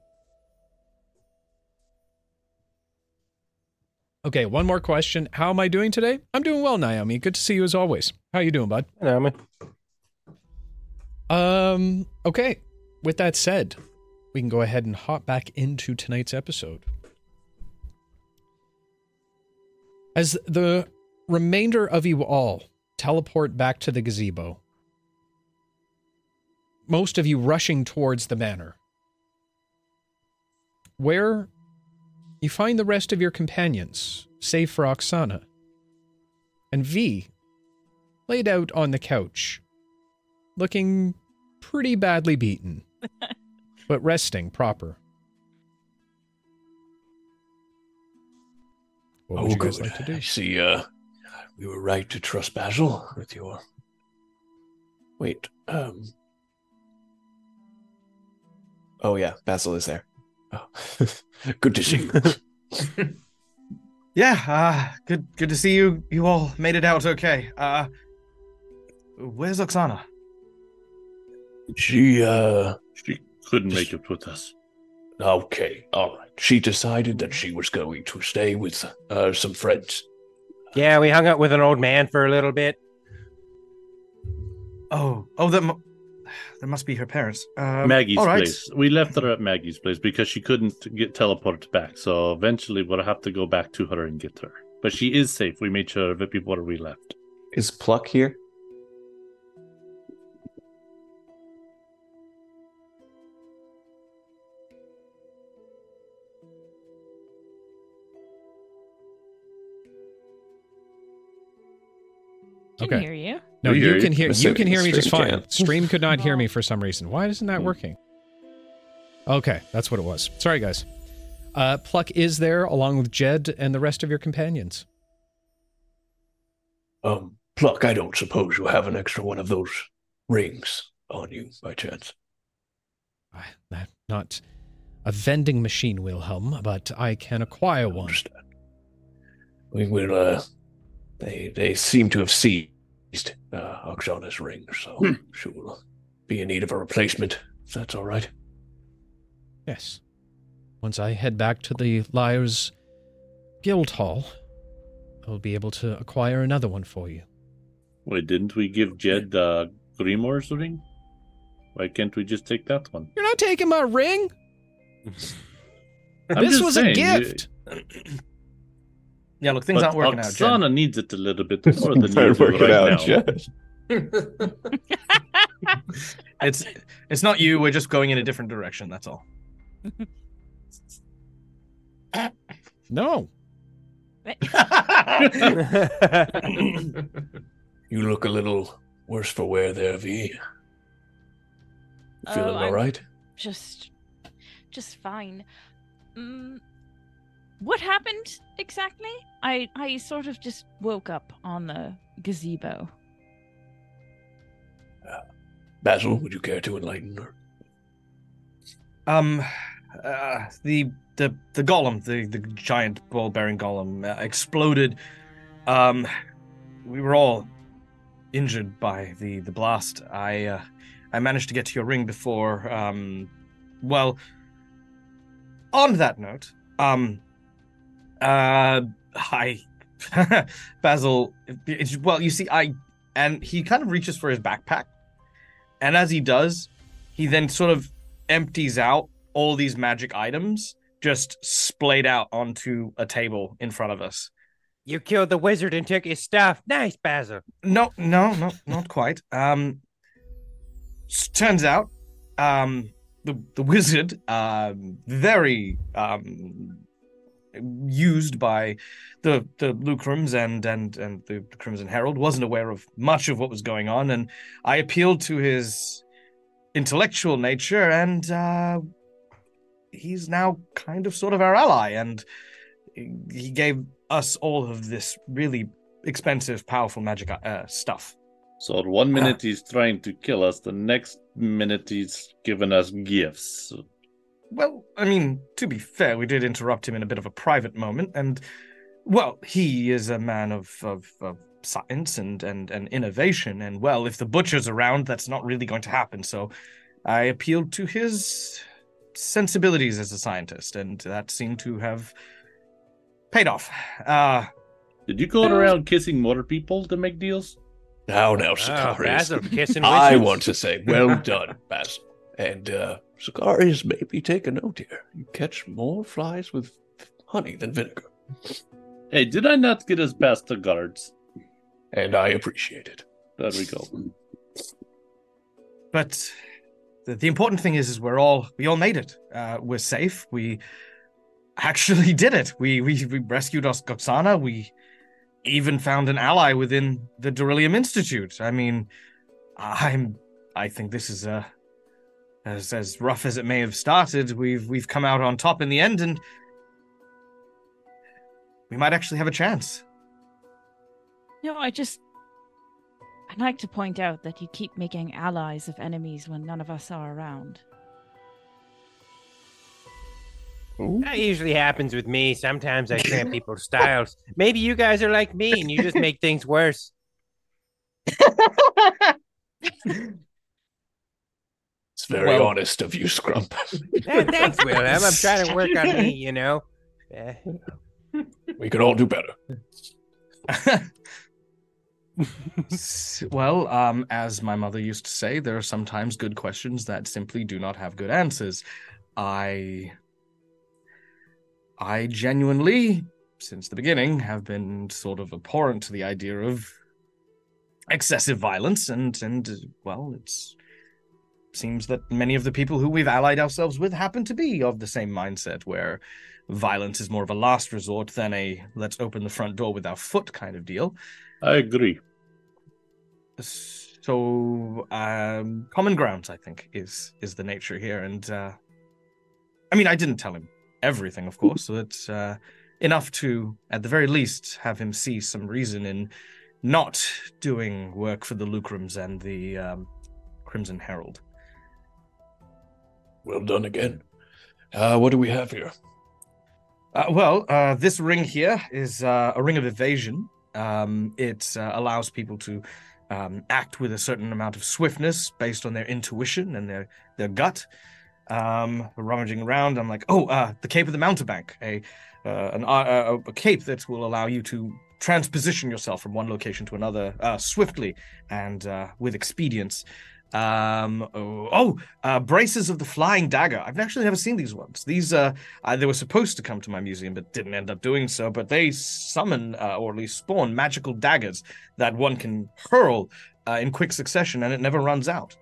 Okay, one more question. How am I doing today? I'm doing well, Naomi. Good to see you as always. How you doing, bud? I mean, Um, okay. With that said, we can go ahead and hop back into tonight's episode. As the remainder of you all teleport back to the gazebo, most of you rushing towards the manor, where you find the rest of your companions, save for Oksana, and V laid out on the couch, looking pretty badly beaten, but resting proper. What would oh, you guys good. like to do? I see, uh, we were right to trust Basil with your. Wait, um. Oh yeah, Basil is there. Oh. good to see you. Yeah, uh, good good to see you. You all made it out okay. Uh, where's Oksana? she, uh. She couldn't make it with us. Okay, all right. She decided that she was going to stay with uh, some friends. yeah, we hung out with an old man for a little bit. Oh, oh, that mu- that must be her parents. Um, Maggie's all right. place. We left her at Maggie's place because she couldn't get teleported back. So eventually we'll have to go back to her and get her. But she is safe. We made sure of it before we left. Is Pluck here? Can Okay. hear you. No, We you hear can hear you can hear me just fine. can. Stream could not hear me for some reason. Why isn't that Hmm. working? Okay, that's what it was. Sorry, guys. Uh, Pluck is there along with Jed and the rest of your companions. Um, Pluck, I don't suppose you have an extra one of those rings on you by chance. I, that not a vending machine, Wilhelm, but I can acquire one. Understand. We will, uh, they, they seem to have seized uh, Oksana's ring, so Hmm. she will be in need of a replacement, if that's all right. Yes. Once I head back to the Liars Guild Hall, I will be able to acquire another one for you. Wait, didn't we give Jed uh, Grimoire's ring? Why can't we just take that one? You're not taking my ring. This was saying, a you- gift. Yeah, look, things but aren't working out. Jen. Oksana needs it a little bit more than you Better do right out, now. Jed. It's it's not you. We're just going in a different direction. That's all. No. You look a little worse for wear there, V. Oh, Feeling all I'm- Just, just fine. Mm, what happened exactly? I I sort of just woke up on the gazebo. Basil, would you care to enlighten her? Um, uh, the the the golem, the the giant ball-bearing golem, uh, exploded. Um, we were all injured by the the blast. I uh, I managed to get to your ring before. Um, well, on that note, um, uh, I Basil. It's, well, you see, I and he kind of reaches for his backpack, and as he does, he then sort of empties out all these magic items just splayed out onto a table in front of us. You killed the wizard and took his stuff. Nice, Basil. No, no, no, not quite. Um, turns out, um, the the wizard, um, very um, used by the the Lucrums and and and the Crimson Herald. wasn't aware of much of what was going on, and I appealed to his intellectual nature, and uh, he's now kind of sort of our ally, and he gave us all of this really expensive, powerful magic uh, stuff. So one minute he's trying to kill us, the next minute he's giving us gifts. Well, I mean, to be fair, we did interrupt him in a bit of a private moment, and well, he is a man of of, of science and, and and innovation, and well, if the butcher's around, that's not really going to happen. So, I appealed to his sensibilities as a scientist, and that seemed to have paid off. Uh Did you go around kissing more people to make deals? No, now, Oh, Sicarius. Basil kissing I witches. want to say, well done, Basil. And uh, Sicarius, maybe take a note here. You catch more flies with honey than vinegar, Hey, did I not get us past the guards? and I appreciate it. There we go. but the, the important thing is is we're all we all made it. Uh we're safe. We actually did it. We we, we rescued us Oksana. We even found an ally within the Dorillium Institute. I mean, I'm I think this is uh as as rough as it may have started, we've we've come out on top in the end and we might actually have a chance. No, I just. I'd like to point out that you keep making allies of enemies when none of us are around. That usually happens with me. Sometimes I tramp people's styles. Maybe you guys are like me and you just make things worse. It's very Well- honest of you, Scrump. Thanks, Wilhelm. I'm trying to work on me, you know. We could all do better. Well, um, as my mother used to say, there are sometimes good questions that simply do not have good answers. I, I genuinely, since the beginning, have been sort of abhorrent to the idea of excessive violence, and and uh, well, it's seems that many of the people who we've allied ourselves with happen to be of the same mindset, where violence is more of a last resort than a let's open the front door with our foot kind of deal. I agree. So, um, common grounds, I think, is is the nature here, and uh, I mean, I didn't tell him everything, of course, so it's uh, enough to, at the very least, have him see some reason in not doing work for the Lucrums and the um, Crimson Herald. Well done again. Uh, what do we have here? Uh, well, uh, this ring here is uh, a ring of evasion. Um, it uh, allows people to um, act with a certain amount of swiftness based on their intuition and their their gut. Um, rummaging around, I'm like, oh, uh, the Cape of the Mountebank, a an, a cape that will allow you to transposition yourself from one location to another uh, swiftly and uh, with expedience. Um, oh, oh uh, bracers of the flying dagger. I've actually never seen these ones. These uh, uh, they were supposed to come to my museum, but didn't end up doing so. But they summon, uh, or at least spawn, magical daggers that one can hurl uh, in quick succession, and it never runs out.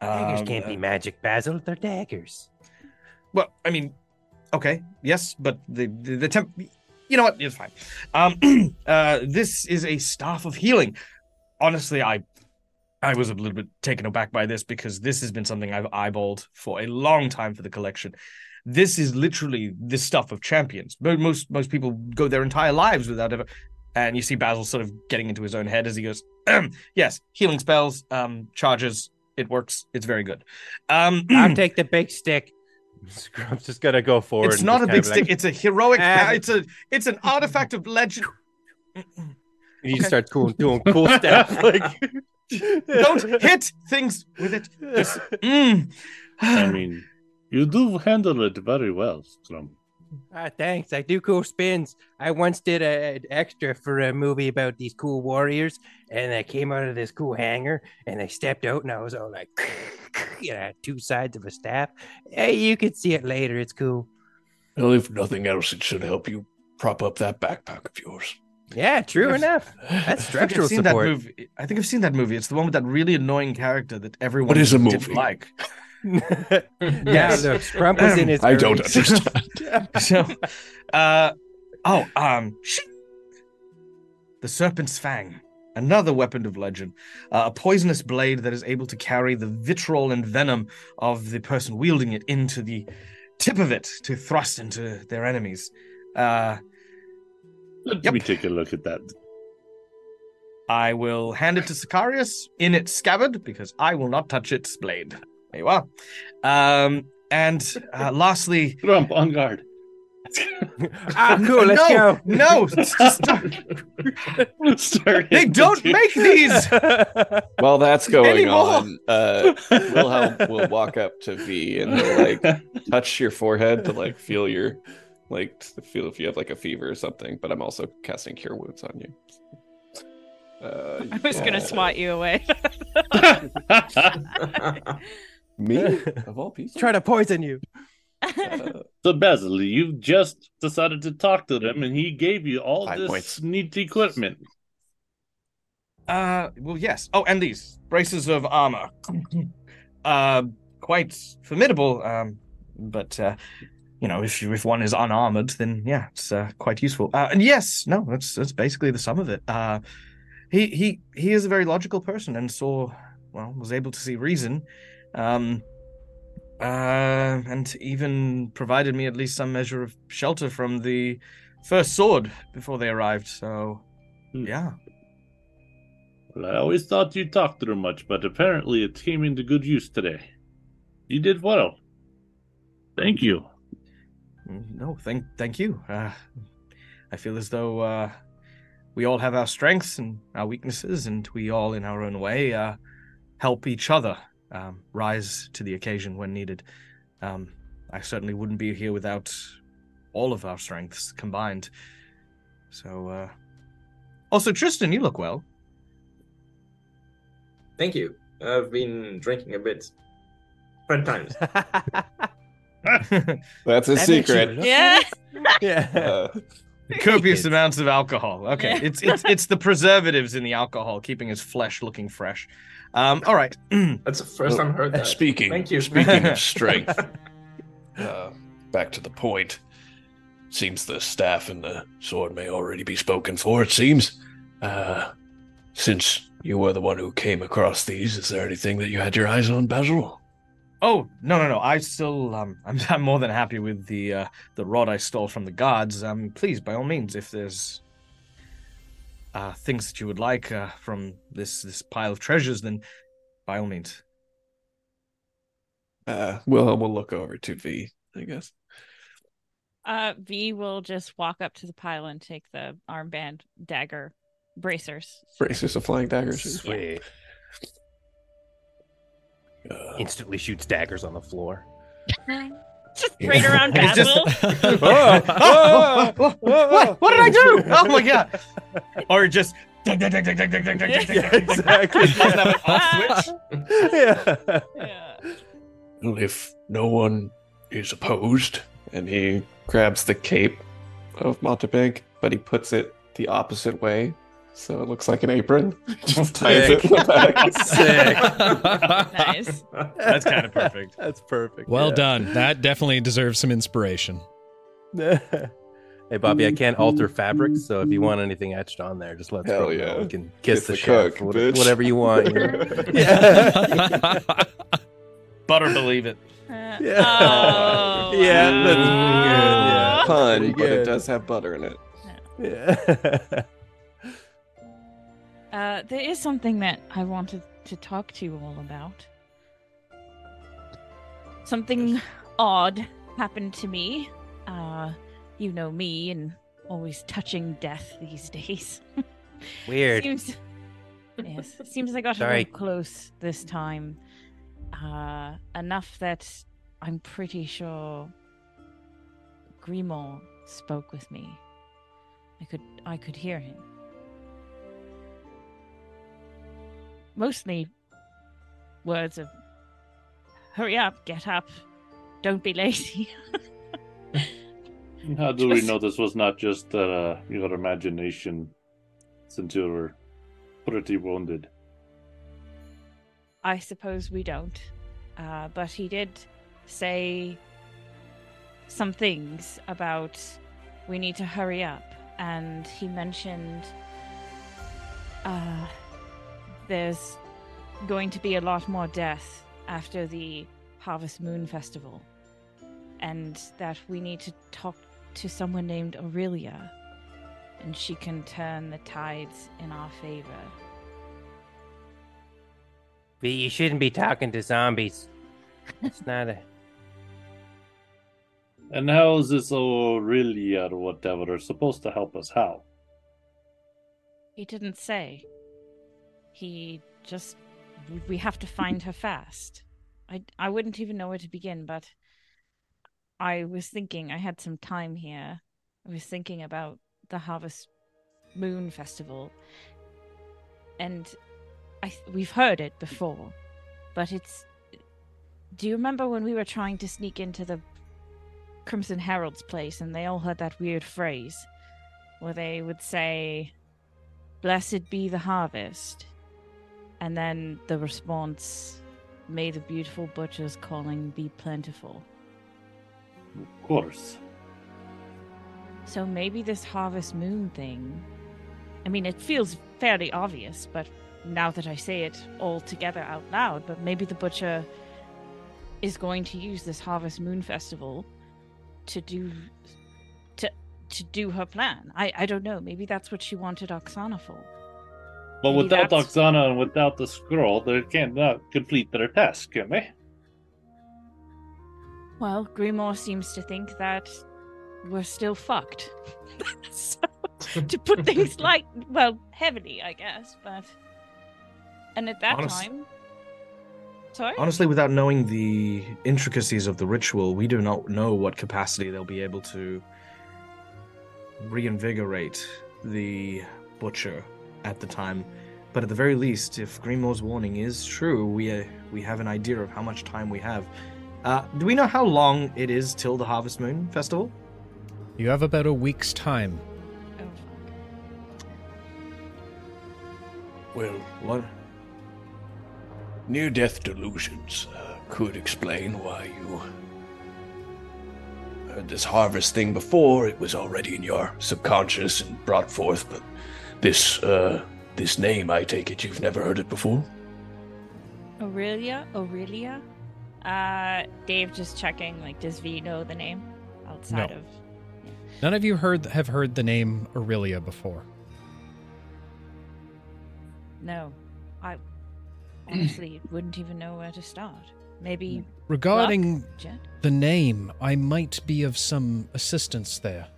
daggers Um, can't uh, be magic, Basil. They're daggers. Well, I mean, okay, yes, but the the, the temp. You know what? It's fine. Um, uh, this is a staff of healing. Honestly, I I was a little bit taken aback by this because this has been something I've eyeballed for a long time for the collection. This is literally the stuff of champions. Most most people go their entire lives without ever. And you see Basil sort of getting into his own head as he goes, "Yes, healing spells, um, charges. It works. It's very good." Um, I'll take the big stick. Scrump's just gonna go forward. it's not a big stick. like- It's a heroic. Ah. it's a. It's an artifact of legend. you just start cool, doing cool stuff. Like, Don't hit things with it. Just, mm. I mean, you do handle it very well, Scrump. Ah, thanks. I do cool spins. I once did a, an extra for a movie about these cool warriors, and I came out of this cool hangar, and I stepped out, and I was all like, you know, two sides of a staff. Hey, you can see it later. It's cool. Well, if nothing else, it should help you prop up that backpack of yours. Yeah, true Yes. enough. That's I think I've structural seen support. that movie. I think I've seen that movie. It's the one with that really annoying character that everyone What is a didn't movie? like. yeah, Yes. look, Scrump was in his. I don't early- understand. so, uh, oh, um, shit. the serpent's fang, another weapon of legend, uh, a poisonous blade that is able to carry the vitriol and venom of the person wielding it into the tip of it to thrust into their enemies. Uh, Let Yep. me take a look at that. I will hand it to Sicarius in its scabbard because I will not touch its blade. There you are. Um, and uh, lastly, Grump on guard. ah, cool. Let's no, go. no, stop. Start they don't the make these. While that's going Anymore. on, uh, Wilhelm will walk up to V and like touch your forehead to like feel your like to feel if you have like a fever or something. But I'm also casting cure wounds on you. Uh, I was gonna yeah. swat you away. me of all people. Try to poison you. Uh, So Basil, you've just decided to talk to them, and he gave you all this points. neat equipment. Uh, well, yes. Oh, and these bracers of armor. uh, quite formidable. Um, but uh, you know, if you, if one is unarmored, then yeah, it's uh, quite useful. Uh, and yes, no, that's that's basically the sum of it. Uh, he he he is a very logical person, and saw well was able to see reason. Um. Uh, and even provided me at least some measure of shelter from the first sword before they arrived. So, Hmm. yeah. Well, I always thought you talked too much, but apparently it came into good use today. You did well. Thank you. No, thank thank you. Uh, I feel as though uh, we all have our strengths and our weaknesses, and we all, in our own way, uh, help each other um, rise to the occasion when needed. Um, I certainly wouldn't be here without all of our strengths combined. So, uh... also, Tristan, you look well. Thank you. I've been drinking a bit. Fun times. that's a That makes you secret. yeah. yeah. Uh, Copious amounts of alcohol. Okay, Yeah. it's it's it's the preservatives in the alcohol keeping his flesh looking fresh. Um, all right. That's the first time I've heard that. Speaking, Thank you. speaking of strength, uh, back to the point. Seems the staff and the sword may already be spoken for. It seems. Uh, since you were the one who came across these, is there anything that you had your eyes on, Basil? Oh no no no! I still um I'm I'm more than happy with the uh the rod I stole from the guards. Um, please by all means, if there's uh things that you would like uh from this this pile of treasures, then by all means. uh, we'll look over to V, I guess. Uh, V will just walk up to the pile and take the armband, dagger, bracers. Bracers of flying daggers. Sweet. Uh, Instantly shoots daggers on the floor. Just right around It's just- Basil. Oh, oh, oh, what? What did I do? Oh my god! Or just. Yeah, exactly. Doesn't have an off switch. yeah. yeah. well, if no one is opposed, And he grabs the cape of Mountebank, but he puts it the opposite way. So it looks like an apron. Just ties it in the back. Sick. Nice. That's kind of perfect. That's perfect. Well yeah. done. That definitely deserves some inspiration. hey, Bobby, I can't alter fabrics, so if you want anything etched on there, just let Hell Scroll know. yeah. We can kiss Get the, the chef, cook, what- bitch. whatever you want. you know? yeah. Butter believe it. Uh, Yeah. Oh, Yeah, wow. that's pretty good, yeah. Pun, Pretty but it does have butter in it. yeah. Uh, there is something that I wanted to talk to you all about. Something odd happened to me. Uh, you know me and always touching death these days. Weird. Seems, yes, seems I got a little close this time. Uh, enough that I'm pretty sure Grimoire spoke with me. I could, I could hear him. Mostly words of "Hurry up, get up, don't be lazy." How do we know this was not just uh, your imagination since you were pretty wounded? I suppose we don't. Uh, but he did say some things about we need to hurry up, and he mentioned uh, there's going to be a lot more death after the Harvest Moon Festival, and that we need to talk to someone named Aurelia, and she can turn the tides in our favor. But you shouldn't be talking to zombies. It's not a. And how is this Aurelia or whatever are supposed to help us? How? He didn't say. He just. We have to find her fast. I, I wouldn't even know where to begin, but I was thinking, I had some time here. I was thinking about the Harvest Moon Festival. And I, we've heard it before, but it's. Do you remember when we were trying to sneak into the Crimson Herald's place and they all heard that weird phrase where they would say, Blessed be the harvest. And then the response, May the beautiful butcher's calling be plentiful. Of course. So maybe this harvest moon thing. I mean, it feels fairly obvious, but now that I say it all together out loud, but maybe the butcher is going to use this harvest moon festival to do to to do her plan. I I don't know. Maybe that's what she wanted Oksana for. But Maybe without that's- Oksana and without the scroll, they cannot uh, complete their task, can they? Well, Grimoire seems to think that we're still fucked. so, to put things like well, heavily, I guess, but and at that Honest- time Sorry? Honestly, without knowing the intricacies of the ritual, we do not know what capacity they'll be able to reinvigorate the butcher at the time. But at the very least, if Grimoire's warning is true, we uh, we have an idea of how much time we have. Uh, do we know how long it is till the Harvest Moon Festival? You have about a week's time. Oh. Well, What? near death delusions uh, could explain why you heard this harvest thing before. It was already in your subconscious and brought forth, but this, uh, this name, I take it you've never heard it before? Aurelia? Aurelia? Uh, Dave just checking, like, does V know the name outside No. of. None of you heard have heard the name Aurelia before. No. I honestly wouldn't even know where to start. Maybe. Regarding Luck, the name, I might be of some assistance there.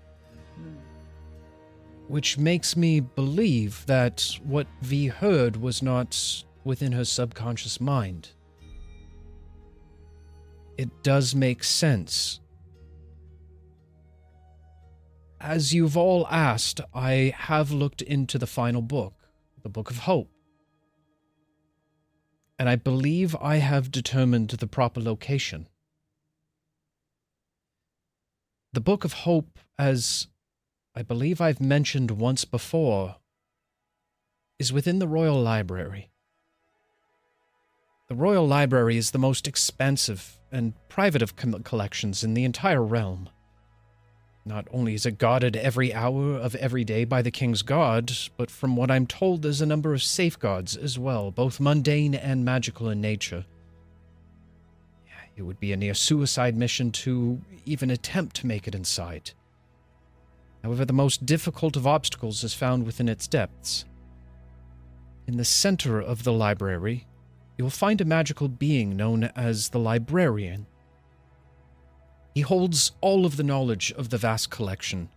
Which makes me believe that what V heard was not within her subconscious mind. It does make sense. As you've all asked, I have looked into the final book, the Book of Hope. And I believe I have determined the proper location. The Book of Hope, as I believe I've mentioned once before, is within the Royal Library. The Royal Library is the most expansive and private of collections in the entire realm. Not only is it guarded every hour of every day by the King's Guard, but from what I'm told, there's a number of safeguards as well, both mundane and magical in nature. It would be a near suicide mission to even attempt to make it inside. However, the most difficult of obstacles is found within its depths. In the center of the library, you will find a magical being known as the Librarian. He holds all of the knowledge of the vast collection.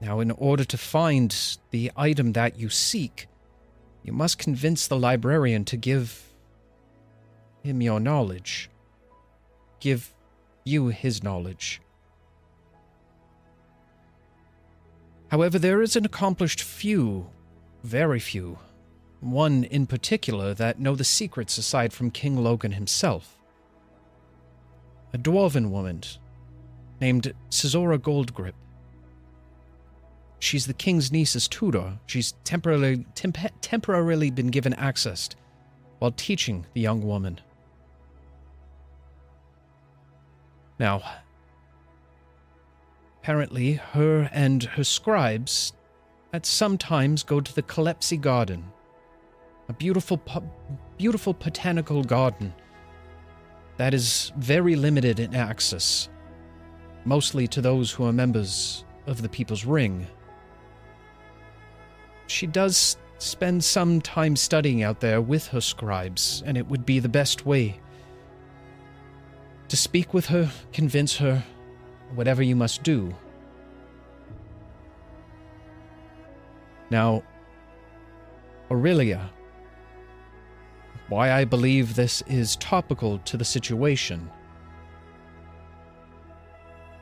Now, in order to find the item that you seek, you must convince the librarian to give him your knowledge. Give you his knowledge. However, there is an accomplished few, very few, one in particular that know the secrets aside from King Logan himself. A dwarven woman named Cesora Goldgrip. She's the king's niece's tutor. She's temporarily, temp- temporarily been given access while teaching the young woman. Now, Apparently, her and her scribes at some times go to the Calepsy Garden, a beautiful, beautiful botanical garden that is very limited in access, mostly to those who are members of the People's Ring. She does spend some time studying out there with her scribes, and it would be the best way to speak with her, convince her, whatever you must do. Now, Aurelia, why I believe this is topical to the situation.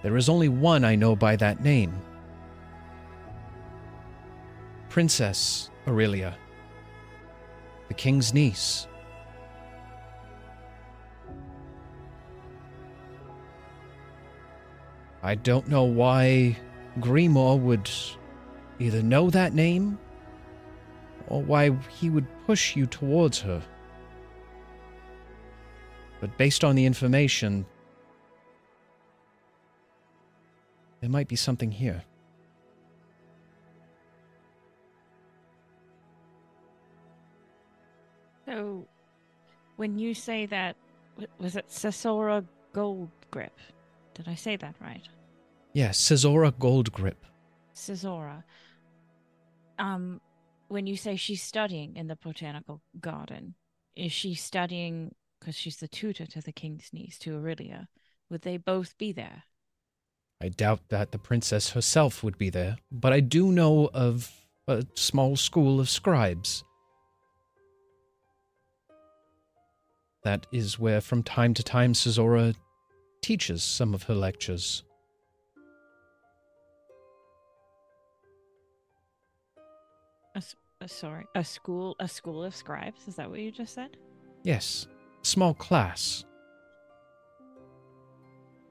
There is only one I know by that name Princess Aurelia, the king's niece. I don't know why Grimoire would either know that name or why he would push you towards her. But based on the information, there might be something here. So, when you say that, was it Sasora Gold Grip? Did I say that right? Yes, Caesora Goldgrip. Sasora. Um, when you say she's studying in the botanical garden, is she studying because she's the tutor to the king's niece, to Aurelia? Would they both be there? I doubt that the princess herself would be there, but I do know of a small school of scribes. That is where, from time to time, Caesora teaches some of her lectures. A s- uh, sorry, a school, a school of scribes. Is that what you just said? Yes, small class.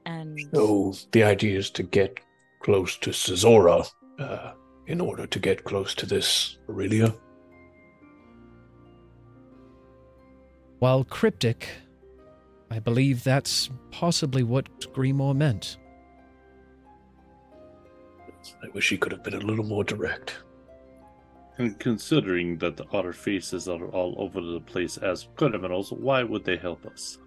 And So the idea is to get close to Caesora uh, in order to get close to this Aurelia. While cryptic, I believe that's possibly what Grimoire meant. I wish he could have been a little more direct. And considering that the otter faces are all over the place as criminals, why would they help us?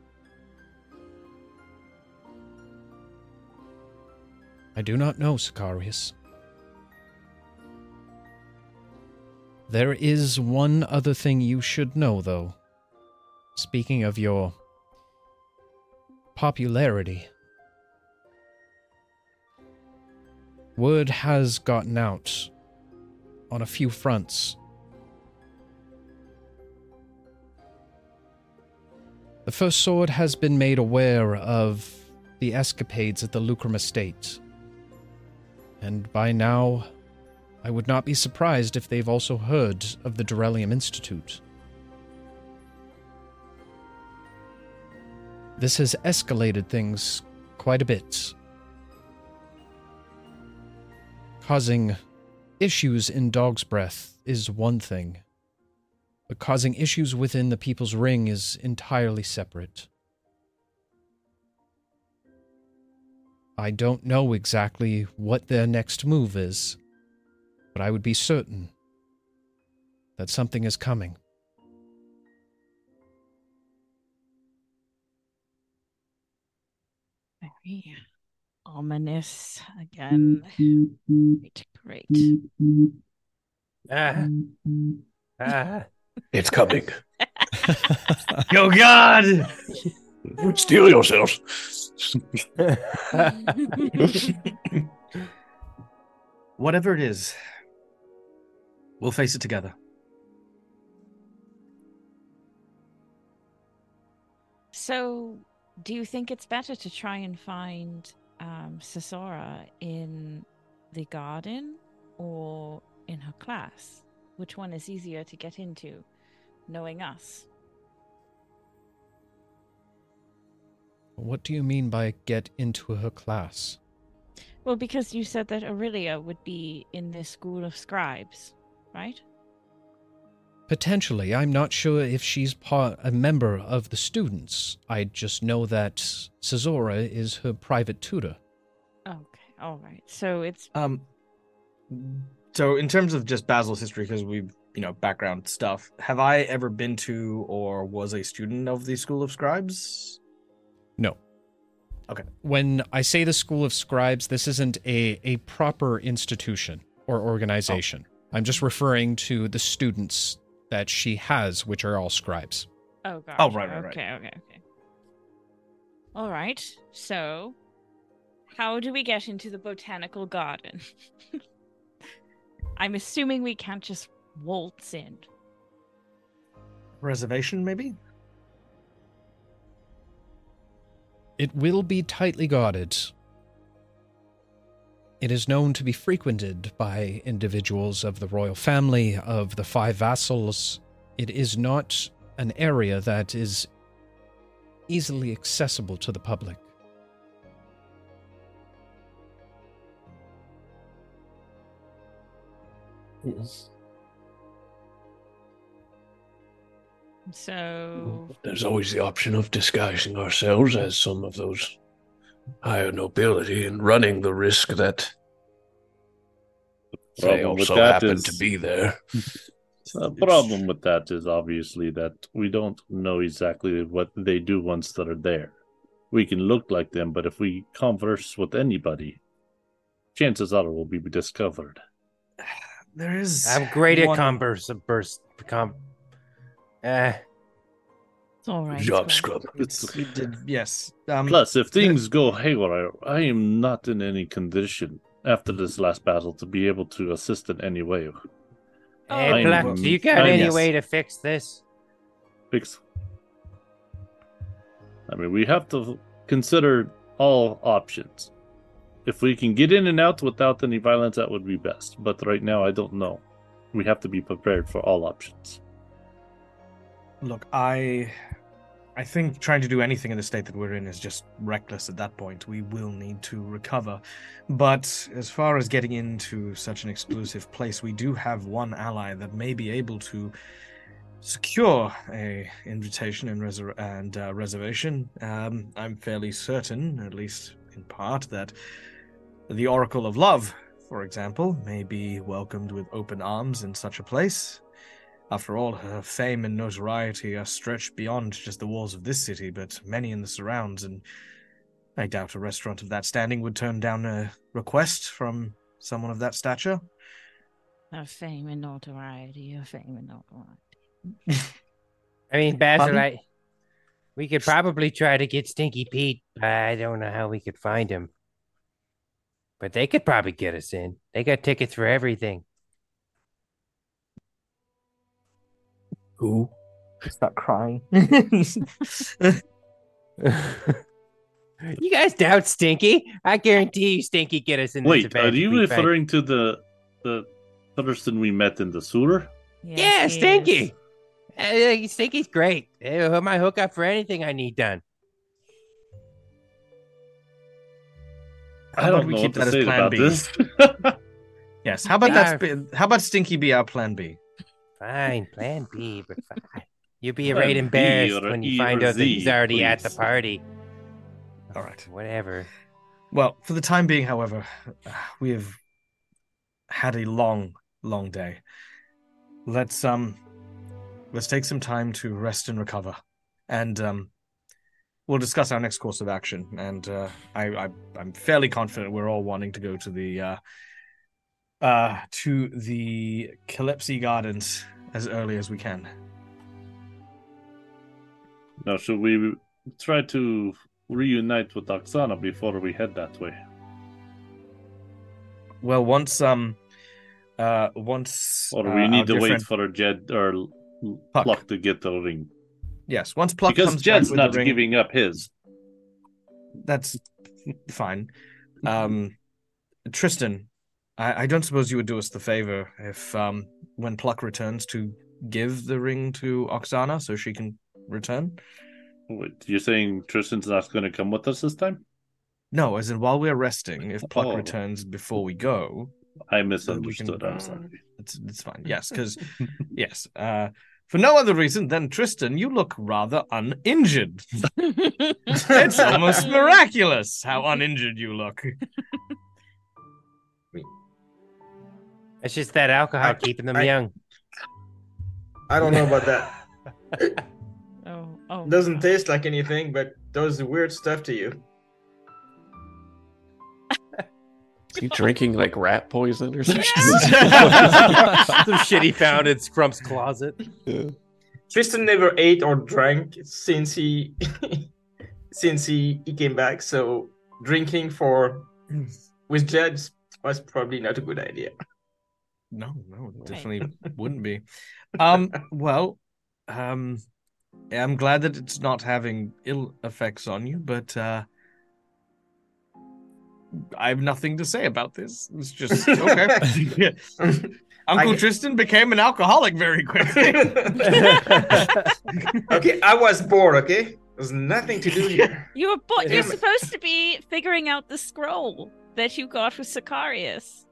I do not know, Sicarius. There is one other thing you should know, though. Speaking of your popularity, word has gotten out on a few fronts. The First Sword has been made aware of the escapades at the Lucrum Estate and by now, I would not be surprised if they've also heard of the Durellium Institute. This has escalated things quite a bit, causing issues in Dog's Breath is one thing, but causing issues within the People's Ring is entirely separate. I don't know exactly what their next move is, but I would be certain that something is coming. Very ominous again. Great, great. Ah. Ah. It's coming. Yo, God! Steal yourselves. Whatever it is, we'll face it together. So, do you think it's better to try and find um, in the garden or in her class? Which one is easier to get into, knowing us? What do you mean by get into her class? Well, because you said that Aurelia would be in this school of scribes, right? Potentially, I'm not sure if she's part a member of the students. I just know that Caesora is her private tutor. Okay. all right. So it's Um, so in terms of just Basil's history, because we've you know background stuff, have I ever been to or was a student of the School of Scribes? No. Okay. When I say the School of Scribes, this isn't a, a proper institution or organization. I'm just referring to the students that she has, which are all scribes. oh god. Oh, right, right, right. Okay, okay, okay. All right. So, how do we get into the botanical garden? I'm assuming we can't just waltz in. Reservation, maybe. It will be tightly guarded. It is known to be frequented by individuals of the royal family, of the five vassals. It is not an area that is easily accessible to the public. Yes. So, There's always the option of disguising ourselves as some of those higher nobility and running the risk that they also happen is- to be there. The problem with that is obviously that we don't know exactly what they do once they're there. We can look like them, but if we converse with anybody, chances are we'll be discovered. There is. I'm great at converse. Burst. Com- eh. It's all right. Job Scrub. scrub. It's, we did, yes. Um, Plus, if things go haywire, I am not in any condition after this last battle to be able to assist in any way. Hey, I'm- Black, do you got I'm- any yes. way to fix this? Fix. I mean, we have to consider all options. If we can get in and out without any violence, that would be best. But right now, I don't know. We have to be prepared for all options. Look, I I think trying to do anything in the state that we're in is just reckless at that point. We will need to recover. But as far as getting into such an exclusive place, we do have one ally that may be able to secure a invitation and, reser- and uh, reservation. Um, I'm fairly certain, at least in part, that the Oracle of Love, for example, may be welcomed with open arms in such a place. After all, her fame and notoriety are stretched beyond just the walls of this city, but many in the surrounds, and I doubt a restaurant of that standing would turn down a request from someone of that stature. Of fame and notoriety, of fame and notoriety. I mean, Basil, Pardon? I, we could probably try to get Stinky Pete, but I don't know how we could find him. But they could probably get us in. They got tickets for everything. Who? Start crying. you guys doubt Stinky? I guarantee you, Stinky get us in. Wait, event are you we find- referring to the the person we met in the sewer? Yeah, Yes, he Stinky. Uh, Stinky's great. He'll my hook up for anything I need done. How I don't we know keep what that to as say plan about B? this. Yes. How about Yeah. that? How about Stinky be our plan B? Fine, plan B, but fine. You'll be Plan right B embarrassed when you E find or out that he's Z, already at the party. All right. Whatever. Well, for the time being, however, we have had a long, long day. Let's um, let's take some time to rest and recover, and um, we'll discuss our next course of action. And uh, I, I, I'm fairly confident we're all wanting to go to the uh, uh, to the Calypsy Gardens as early as we can. now, should we try to reunite with Oksana before we head that way? Well, once um, uh, once Or uh, we our need to wait for Jed or Puck. Pluck to get the ring? yes, once Pluck because comes Jed's not the ring, giving up his. that's fine. Um, Tristan, I, I don't suppose you would do us the favor if, um, when Pluck returns, to give the ring to Oksana so she can return. Wait, you're saying Tristan's not going to come with us this time? No, as in while we're resting, if Pluck Oh. returns before we go, I we misunderstood. can- I'm sorry. it's it's fine. Yes, because yes, uh, for no other reason than Tristan, you look rather uninjured. it's almost miraculous how uninjured you look. It's just that alcohol I- keeping them I- young. I don't know about that. Oh, oh. Doesn't taste like anything, but does weird stuff to you. Is he drinking like rat poison or something? Some shit he found in Scrump's closet. Yeah. Tristan never ate or drank since he since he, he came back, so drinking for with Jed was probably not a good idea. No, no, it definitely wouldn't be. Um, well, um, I'm glad that it's not having ill effects on you, but uh, I have nothing to say about this. It's just okay. Uncle I- Tristan became an alcoholic very quickly. okay, I was bored. Okay, there's nothing to do here. You were bo- You're supposed to be figuring out the scroll that you got with Sicarius.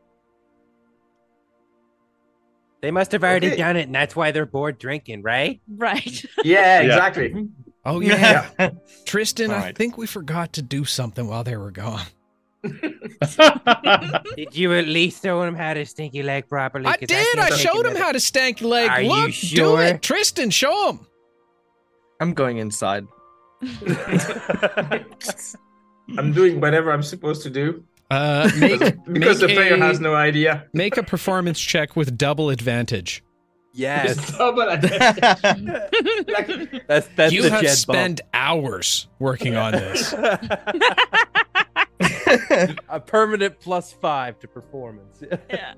They must have already Okay. done it, and that's why they're bored drinking, right? Right. Yeah, exactly. Mm-hmm. Oh yeah, Yeah. Tristan. I think we forgot to do something while they were gone. Did you at least show him how to stinky leg properly? I 'Cause did. can't I showed him another- how to stank leg. Are you Look, do it, Tristan. Show him. I'm going inside. I'm doing whatever I'm supposed to do Uh, make because the player a- has no idea. make a performance check with double advantage. Yes, double advantage. Like, that's that's you the have Jed spent hours working on this. a permanent plus five to performance. yeah.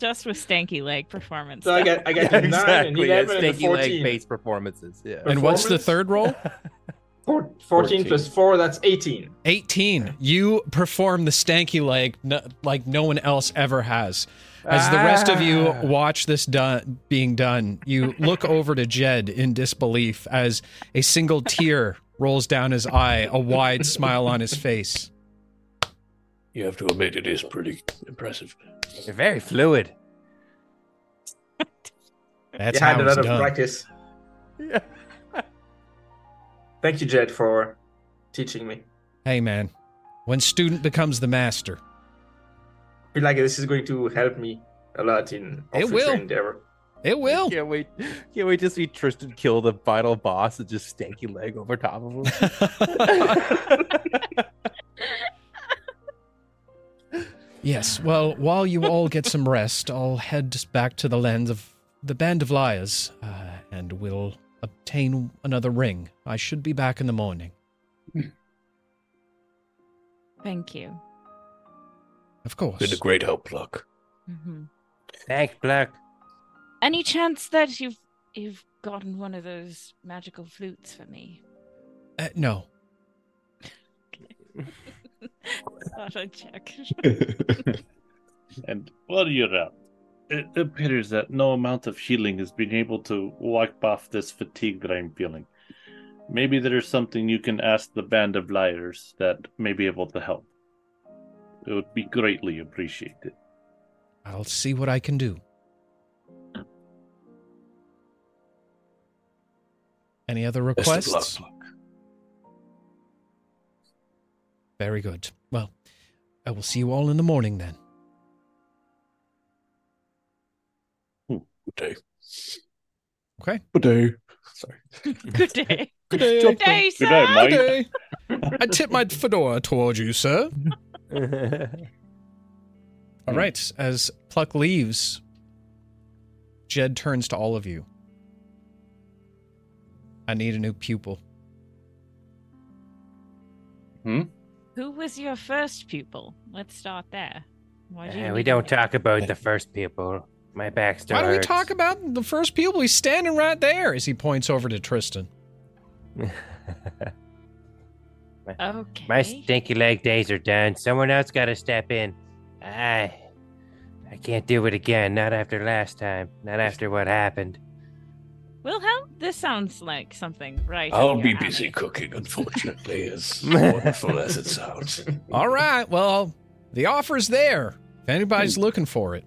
Just with stanky leg performance. so I got I got a nine and exactly. yeah, eleven and a stinky leg based performances. Yeah. and what's the third roll? Four, 14 plus four, that's eighteen. 18. You perform the stanky leg no, like no one else ever has. As the rest of you Ah. watch this done, being done, you look over to Jed in disbelief as a single tear rolls down his eye, a wide smile on his face. You have to admit it is pretty impressive. They're very fluid. That's you had how a it's lot of done. practice. Thank you, Jed, for teaching me. Hey, man, when student becomes the master, I feel like this is going to help me a lot in our It will. endeavor. it will. Can't wait. Can't wait to see Tristan kill the final boss and just stanky leg over top of him. Yes, well, while you all get some rest, I'll head back to the lands of the Band of Liars, uh, and we'll obtain another ring. I should be back in the morning. Thank you. Of course. Been a great help, Pluck. hmm Thanks, Black. Any chance that you've you've gotten one of those magical flutes for me? Uh, no. Thought I'd check. And while you're out, it appears that no amount of healing has been able to wipe off this fatigue that I'm feeling. Maybe there's something you can ask the band of liars that may be able to help. It would be greatly appreciated. I'll see what I can do. Any other Best of luck, requests? Very good. Well, I will see you all in the morning then. Good day. Okay. Good day. Sorry. Good day. Good day. Good day, sir. Good day, Mike. Good day. I tip my fedora towards you, sir. All right. As Pluck leaves, Jed turns to all of you. I need a new pupil. Hmm? Who was your first pupil? Let's start there. Why do you Uh, we don't talk about the first people. My backstory. Why do we talk about the first pupil? He's standing right there as he points over to Tristan. Okay. My stinky leg days are done. Someone else got to step in. I, I can't do it again. Not after last time. Not after what happened. Wilhelm, this sounds like something right. I'll be busy alley. cooking, unfortunately, as wonderful as it sounds. All right. Well, the offer's there. If anybody's hmm. looking for it.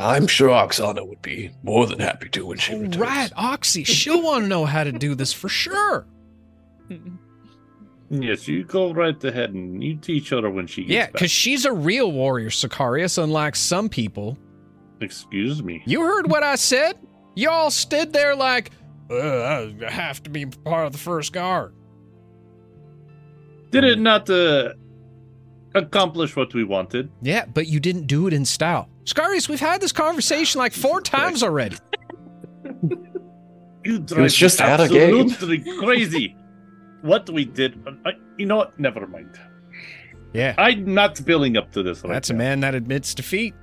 I'm sure Oksana would be more than happy to when she All returns. right, Oxy. She'll want to know how to do this for sure. Yes, you go right ahead and you teach her when she gets Yeah, back. because she's a real warrior, Sicarius, unlike some people. Excuse me. You heard what I said? Y'all stood there like, uh, I have to be part of the first guard. Did it not uh, accomplish what we wanted? Yeah, but you didn't do it in style. Sicarius, we've had this conversation like four times already. You was just me at a game. absolutely crazy. what we did, I, you know what? Never mind. Yeah, I'm not feeling up to this right that's a man that admits defeat.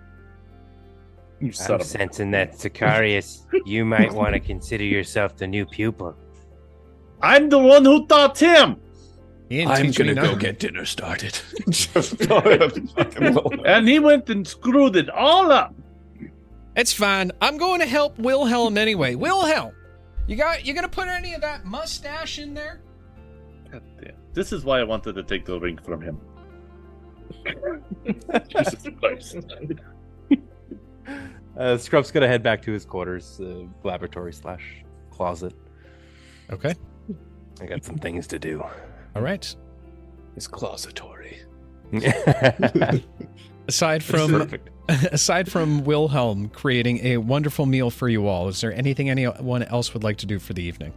You son I'm of sensing that, Sicarius, you might want to consider yourself the new pupil. I'm the one who taught him, He ain't I'm gonna go nothing. get dinner started. and he went and screwed it all up. It's fine. I'm going to help Wilhelm anyway. Wilhelm, you got you gonna put any of that mustache in there? God. This is why I wanted to take the ring from him. Jesus Christ. Uh, Scrump's gonna head back to his quarters, uh, laboratory slash closet. Okay. I got some things to do. All right. It's closetary. Aside from aside from Wilhelm creating a wonderful meal for you all, is there anything anyone else would like to do for the evening?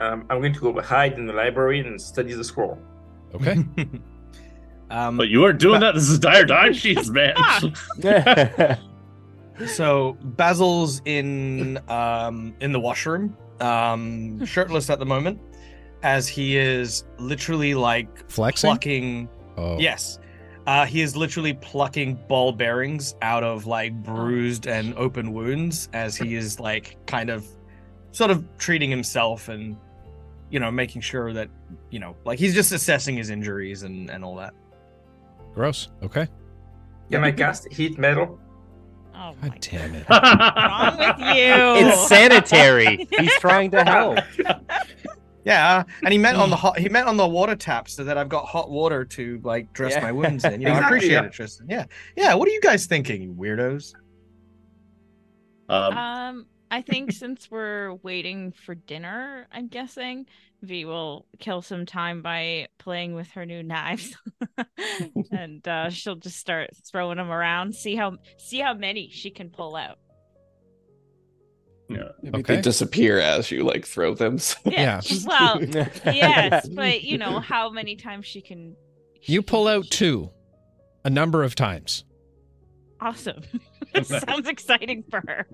Um, I'm going to go hide in the library and study the scroll. Okay. um, But you aren't doing that this entire time, jeez, man. So Basil's in um in the washroom, um shirtless at the moment, as he is literally like Flexing? plucking. Oh. Yes, uh, he is literally plucking ball bearings out of like bruised and open wounds as he is like kind of, sort of treating himself and, you know, making sure that you know, like he's just assessing his injuries and and all that. Gross. Okay. Yeah, my cast heat metal? Oh my God damn it. wrong with you? it's sanitary. He's trying to help. Yeah, and he meant on the hot. He meant on the water tap, so that I've got hot water to like dress Yeah. my wounds in. You know, I appreciate yeah. it, Tristan. Yeah, yeah. What are you guys thinking, you weirdos? um, Um, I think since we're waiting for dinner, I'm guessing V will kill some time by playing with her new knives, and uh, she'll just start throwing them around. See how see how many she can pull out. Yeah. Okay. they disappear as you like throw them. so- Yeah. Well, yes, but you know how many times she can. she You can pull out use- two, a number of times. Awesome. Sounds exciting for her.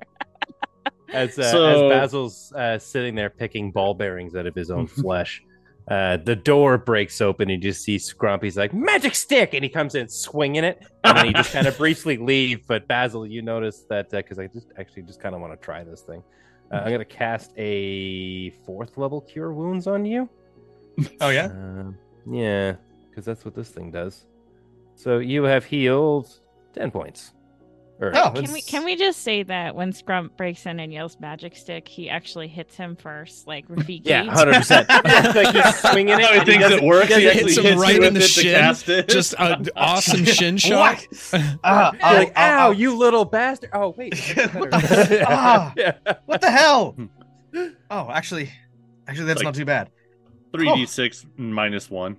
As, uh, So- as Basil's uh, sitting there picking ball bearings out of his own flesh, uh, the door breaks open and you just see Scrumpy's like, magic stick! And he comes in swinging it. And then he just kind of briefly leave. But Basil, you notice that, because I just actually just kind of want to try this thing. Uh, I'm to cast a fourth level cure wounds on you. Oh yeah. Um, yeah, because that's what this thing does. So you have healed 10 points. Or, Oh, Can we can we just say that when Scrump breaks in and yells magic stick, he actually hits him first, like Rafiki? Yeah, 100%. like he's swinging it. How he and thinks doesn't- it works. he He doesn't- hits actually him right in the with it to shin. Just an awesome shin shot. Ah, You're oh, like, oh, ow, you little bastard. Oh, wait. What the- ah. yeah. What the hell? Oh, actually, actually, that's Like- not too bad. 3d6 minus one.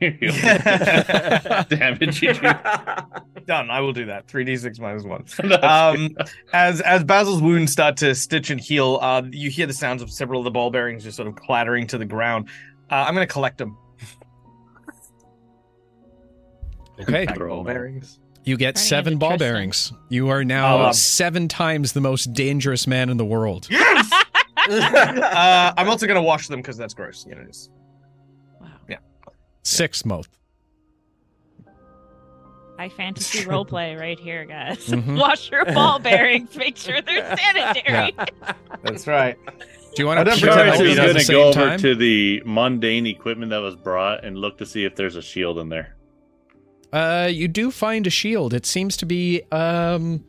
Yeah. Damage you do. Done. I will do that. Three d six minus one. Um, as as Basil's wounds start to stitch and heal, uh, you hear the sounds of several of the ball bearings just sort of clattering to the ground. Uh, I'm going to collect them. Okay. Back Throw ball 'em out. bearings. You get Turning seven ball bearings. You are now Um, seven times the most dangerous man in the world. Yes. uh, I'm also going to wash them because that's gross. You know, just Wow. Six most. High fantasy roleplay right here, guys. Mhm. Wash your ball bearings. Make sure they're sanitary. that's right. Do you want to don't pretend pretend Jarvis to to is be at going the to go over time? to the mundane equipment that was brought and look to see if there's a shield in there. Uh, you do find a shield. It seems to be um.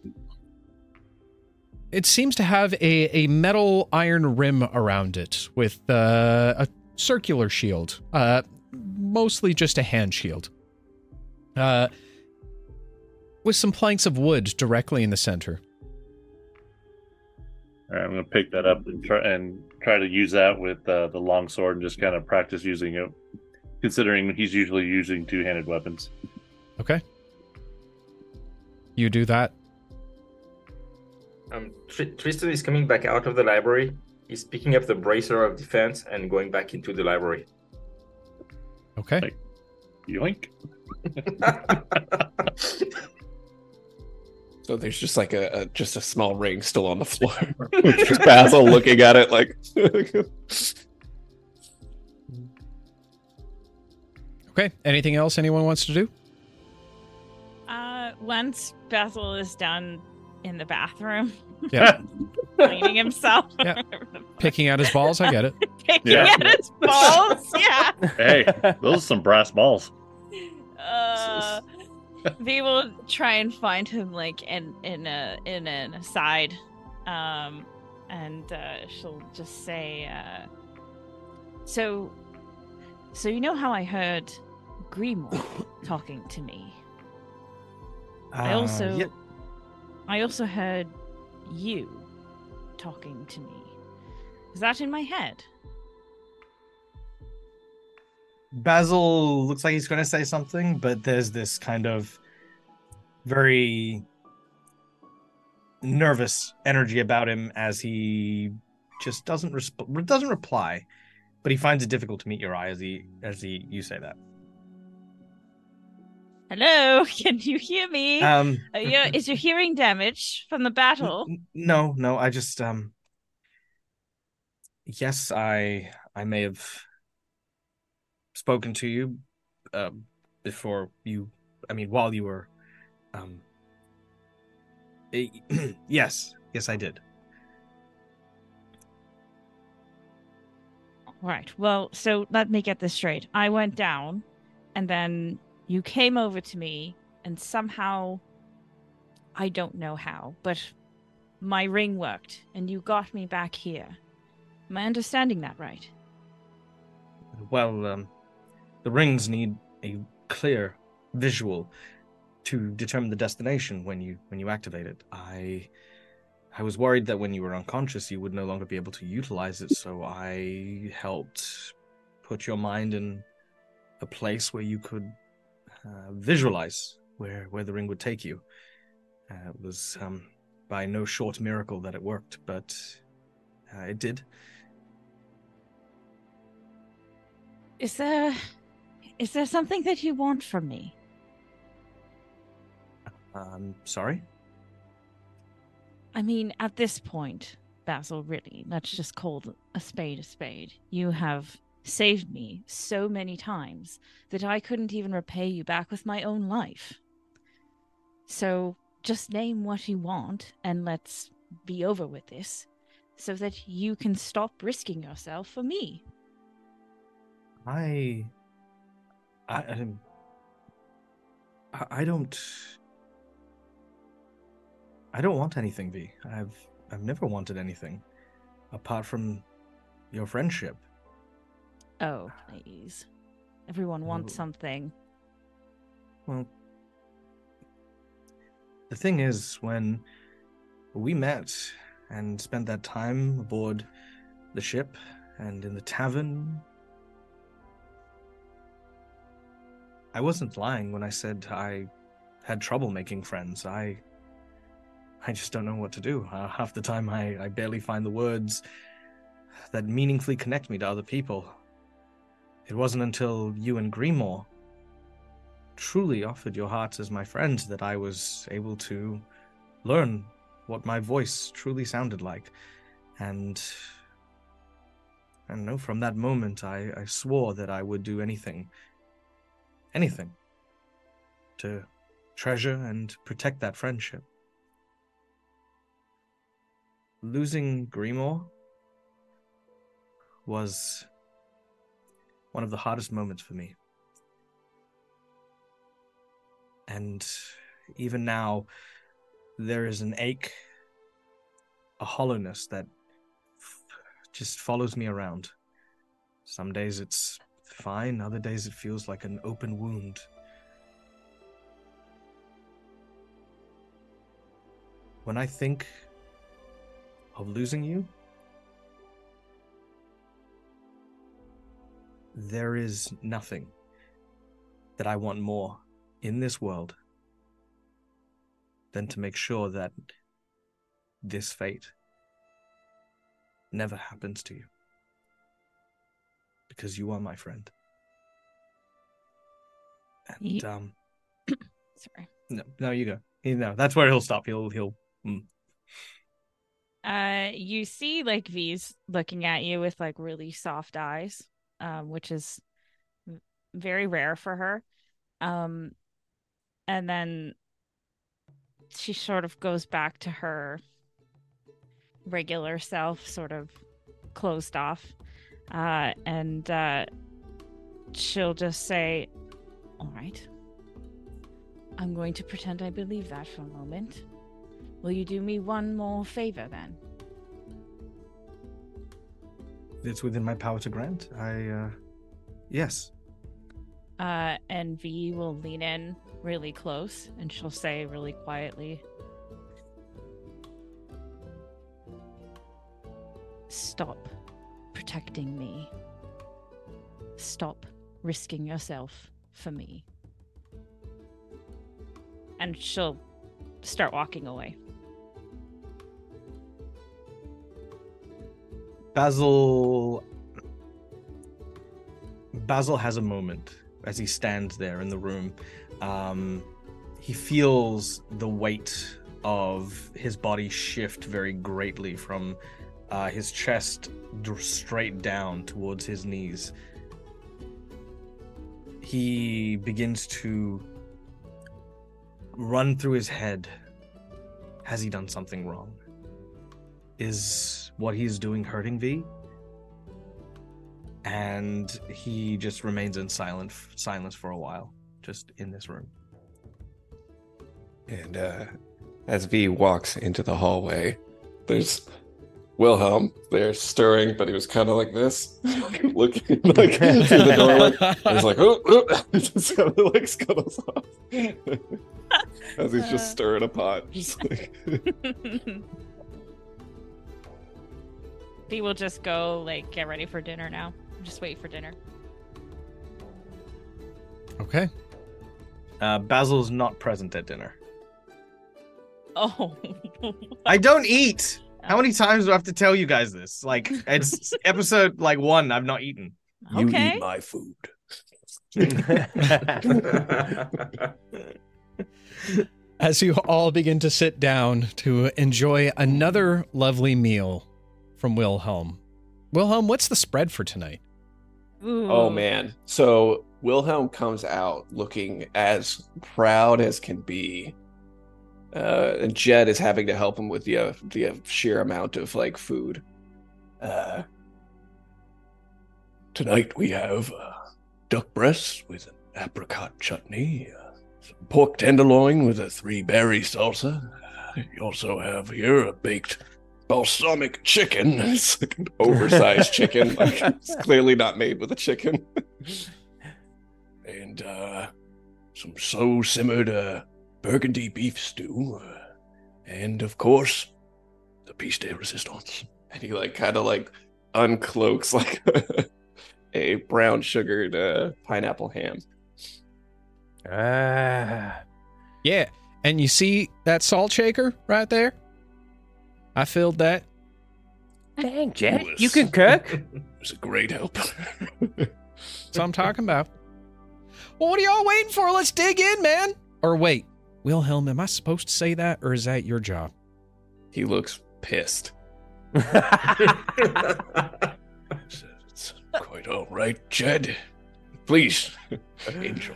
It seems to have a, a metal iron rim around it with uh, a circular shield. Uh, mostly just a hand shield. Uh, with some planks of wood directly in the center. All right, I'm going to pick that up and try and try to use that with uh, the long sword and just kind of practice using it considering he's usually using two-handed weapons. Okay. You do that. Um, Tr- Tristan is coming back out of the library. He's picking up the bracer of defense and going back into the library. Okay. Like- Yoink. So there's just like a, a just a small ring still on the floor. just Basil looking at it like Okay. Anything else anyone wants to do? Uh, once Basil is done in the bathroom Yeah. Cleaning himself, Yeah. Picking out his balls. I get it. picking Yeah. at his balls. Yeah. Hey, those are some brass balls. Uh, we will try and find him like in in a in an aside, um, and uh, she'll just say, uh, "So, so you know how I heard Grimoire talking to me. I Uh, also, yeah, I also heard you talking to me. Is that in my head? Basil looks like he's going to say something, but there's this kind of very nervous energy about him as he just doesn't resp- doesn't reply, but he finds it difficult to meet your eye as he as he you say that. Hello, can you hear me? Um, Are you, is your hearing damaged from the battle? No, no, I just um yes, I I may have spoken to you uh before you I mean while you were um yes, yes I did. Right. Well, so let me get this straight. I went down, and then you came over to me, and somehow, I don't know how, but my ring worked, and you got me back here. Am I understanding that right? Well, um the rings need a clear visual to determine the destination when you when you activate it. I I was worried that when you were unconscious you would no longer be able to utilize it, so I helped put your mind in a place where you could uh, visualize where where the ring would take you. Uh, it was um, by no short miracle that it worked, but uh, it did. Is there, is there something that you want from me? Um, sorry. I mean, at this point, Basil, really, let's just call a spade a spade. You have saved me so many times that I couldn't even repay you back with my own life. So just name what you want and let's be over with this so that you can stop risking yourself for me. I, I, I, I don't, I don't want anything, V. I've, I've never wanted anything, apart from your friendship. Oh, please. Everyone wants something. Well, the thing is, when we met and spent that time aboard the ship and in the tavern, I wasn't lying when I said I had trouble making friends. I, I just don't know what to do. Uh, half the time, I, I barely find the words that meaningfully connect me to other people. It wasn't until you and Grimoire truly offered your hearts as my friends that I was able to learn what my voice truly sounded like. And I know, from that moment I, I swore that I would do anything anything to treasure and protect that friendship. Losing Grimoire was one of the hardest moments for me. And even now, there is an ache, a hollowness that just follows me around. Some days it's fine, other days it feels like an open wound. When I think of losing you, there is nothing that I want more in this world than to make sure that this fate never happens to you. Because you are my friend. And um Sorry. no, no, you go. You know, that's where he'll stop. He'll he'll mm. Uh, you see, like V's looking at you with like really soft eyes, um, which is very rare for her. Um, and then she sort of goes back to her regular self, sort of closed off, uh, and uh, she'll just say, "All right, I'm going to pretend I believe that for a moment." Will you do me one more favor then? It's within my power to grant. I uh yes. Uh, and V will lean in really close and she'll say really quietly, Stop protecting me. Stop risking yourself for me. And she'll start walking away. Basil Basil has a moment as he stands there in the room. Um, he feels the weight of his body shift very greatly from uh, his chest straight down towards his knees. He begins to run through his head. Has he done something wrong? Is what he's doing hurting V? And he just remains in silent silence for a while, just in this room. And uh, as V walks into the hallway, there's Wilhelm there stirring, but he was kind of like this, looking like through the doorway. And he's like, oh, oh. just kind of like scuttles off as he's just stirring a pot. Just like, V will just go like get ready for dinner now. Just wait for dinner. Okay. Uh, Basil's not present at dinner. Oh, I don't eat. How many times do I have to tell you guys this? Like it's episode like one. I've not eaten. You Okay. eat my food. As you all begin to sit down to enjoy another lovely meal from Wilhelm. Wilhelm, what's the spread for tonight? oh man. So Wilhelm comes out looking as proud as can be. Uh, and Jed is having to help him with the uh, the sheer amount of like food. Uh, tonight we have uh, duck breasts with an apricot chutney, uh, some pork tenderloin with a three berry salsa. Uh, you also have here a baked balsamic chicken. It's like an oversized chicken. Like it's clearly not made with a chicken. and uh, some slow simmered uh, burgundy beef stew, uh, and of course, the piece de resistance. and he like kind of like uncloaks like a brown sugared uh, pineapple ham. Ah, Yeah. And you see that salt shaker right there? I filled that. dang, Jed, Yes. you can cook. It was a great help. That's what I'm talking about. Well, what are y'all waiting for? Let's dig in, man. Or wait, Wilhelm, am I supposed to say that or is that your job? He looks pissed. it's, it's quite all right, Jed. Please enjoy.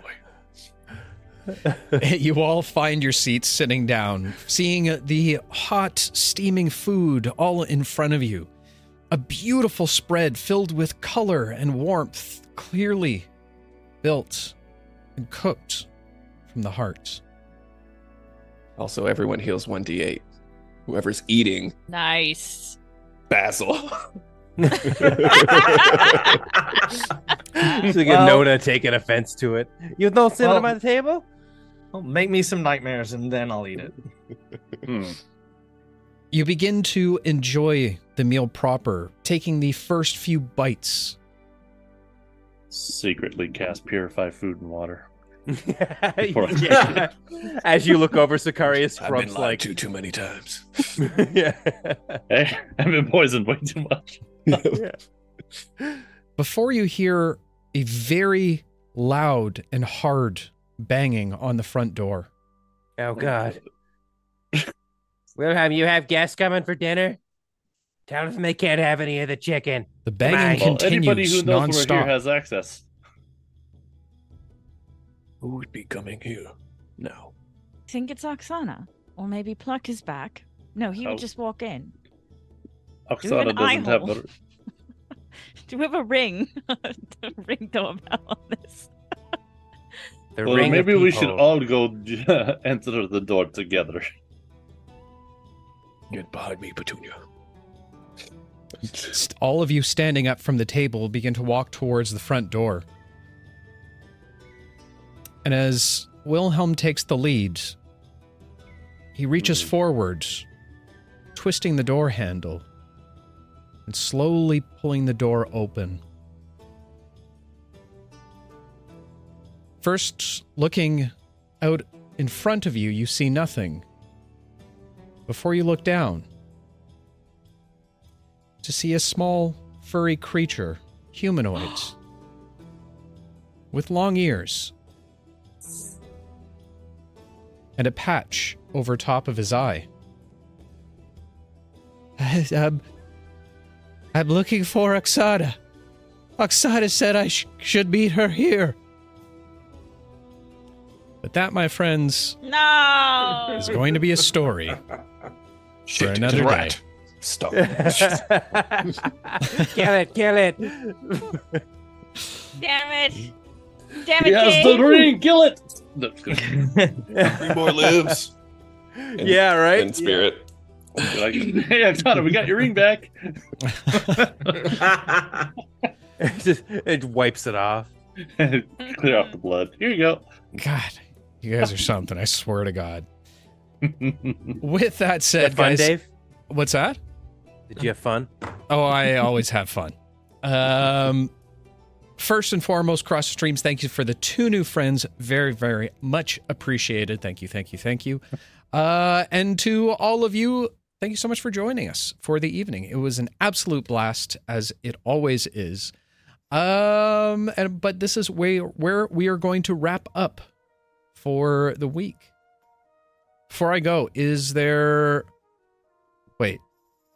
you all find your seats sitting down, seeing the hot, steaming food all in front of you. A beautiful spread filled with color and warmth, clearly built and cooked from the heart. Also, everyone heals 1d8. Whoever's eating nice. Basil. so get Well- Nona taking offense to it. You don't sit Well- at my table? Well, make me some nightmares and then I'll eat it. Hmm. You begin to enjoy the meal proper, taking the first few bites. Secretly cast purify food and water. Yeah. As you look over, Sicarius I've been scrubs like to too many times. yeah. Hey, I've been poisoned way too much. Before you hear a very loud and hard banging on the front door. Oh God. Wilhelm, you have guests coming for dinner? Tell them they can't have any of the chicken. The banging Well, anybody continues who knows we're here nonstop. has access. Who would be coming here? No. I think it's Oksana. Or maybe Pluck is back. No, he Oh. would just walk in. Oksana an doesn't have hole. the. Do we have a ring? a ring doorbell on this? The Well, ring of maybe we should all go enter the door together. Get behind me, Petunia. All of you standing up from the table begin to walk towards the front door. And as Wilhelm takes the lead, he reaches hmm. forwards, twisting the door handle and slowly pulling the door open. First, looking out in front of you, you see nothing. Before you look down, to see a small, furry creature, humanoid, with long ears and a patch over top of his eye. I'm, I'm looking for Oksana. Oksana said I sh- should meet her here. But that, my friends, No! is going to be a story Shit, it's another a rat. day. Stop. kill it, kill it. Damn it! Damn it, Yes, Jane! the ring, kill it. No, good. Three more lives. In- yeah, right. In spirit. like, hey, Oksana, we got your ring back. it, just, it wipes it off. Clear off the blood. Here you go. God, you guys are something. I swear to God. With that said, fun, guys, Dave? what's that? Did you have fun? Oh, I always have fun. Um, first and foremost, cross streams. Thank you for the two new friends. Very, very much appreciated. Thank you, thank you, thank you. Uh, and to all of you, thank you so much for joining us for the evening. It was an absolute blast, as it always is. Um, and but this is where where we are going to wrap up for the week. Before I go, is there? Wait,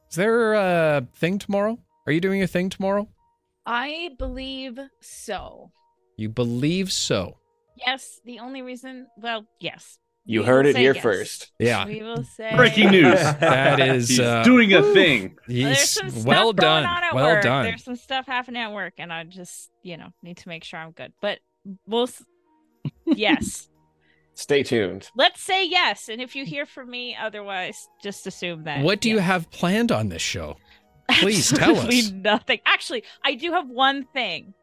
is there a thing tomorrow? Are you doing a thing tomorrow? I believe so. You believe so? Yes, the only reason, well, yes. You We heard it here yes. first. Yeah, We will say Breaking news. that is He's uh, doing a thing. There's he's- well done. Well work. done. There's some stuff happening at work, and I just, you know, need to make sure I'm good. But we'll, s- yes, Stay tuned. let's say yes. And if you hear from me, otherwise, just assume that. What do you have planned on this show? Please tell us. Nothing. Actually, I do have one thing.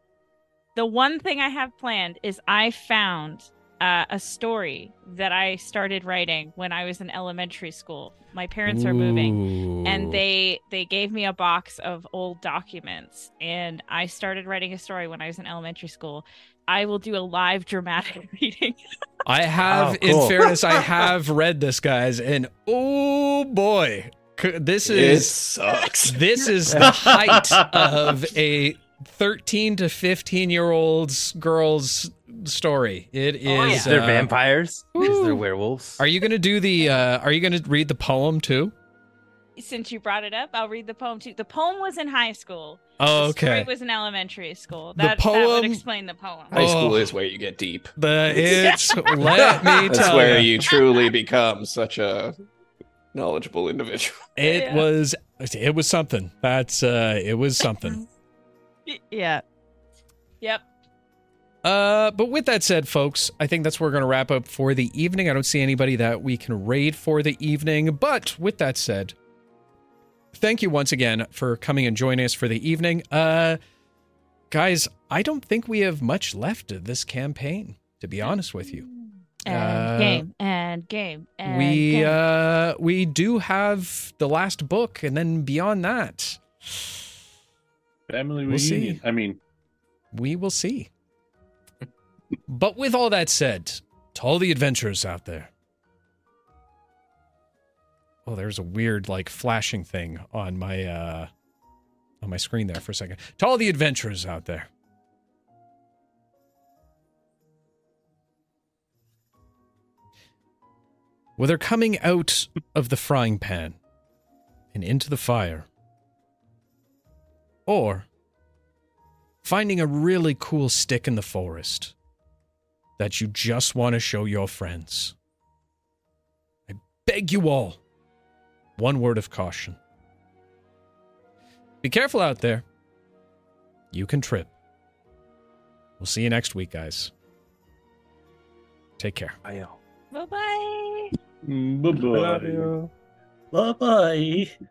The one thing I have planned is I found uh, a story that I started writing when I was in elementary school. My parents are moving, and they they gave me a box of old documents, and I started writing a story when I was in elementary school. I will do a live dramatic reading. I have, Oh, cool. in fairness, I have read this, guys, and oh boy, c- this It is sucks. this is the height of a 13 to 15 year old's girl's story. It is. Oh, yeah. Is there uh, vampires? Is there Ooh. werewolves? Are you going to do the? Uh, are you going to read the poem too? Since you brought it up, I'll read the poem too. The poem was in high school. Oh, The story okay. was in elementary school. The That, that poem- would explain the poem. High school Oh. is where you get deep. The it's let me That's tell where you, you truly become such a knowledgeable individual. it Yeah. was it was something. That's uh, it was something. Yeah. Yep. Uh, but with that said, folks, I think that's where we're going to wrap up for the evening. I don't see anybody that we can raid for the evening. But with that said, thank you once again for coming and joining us for the evening. Uh, guys, I don't think we have much left of this campaign, to be honest with you. And Uh, game and game and we game. uh we do have the last book, and then beyond that, Family We'll see. reunion. I mean, we will see. But with all that said, to all the adventurers out there. Oh, there's a weird like flashing thing on my uh on my screen there for a second. To all the adventurers out there. Whether coming out of the frying pan and into the fire, or finding a really cool stick in the forest that you just want to show your friends. I beg you all, one word of caution. Be careful out there. You can trip. We'll see you next week, guys. Take care. I Bye bye. Bye bye. Bye bye.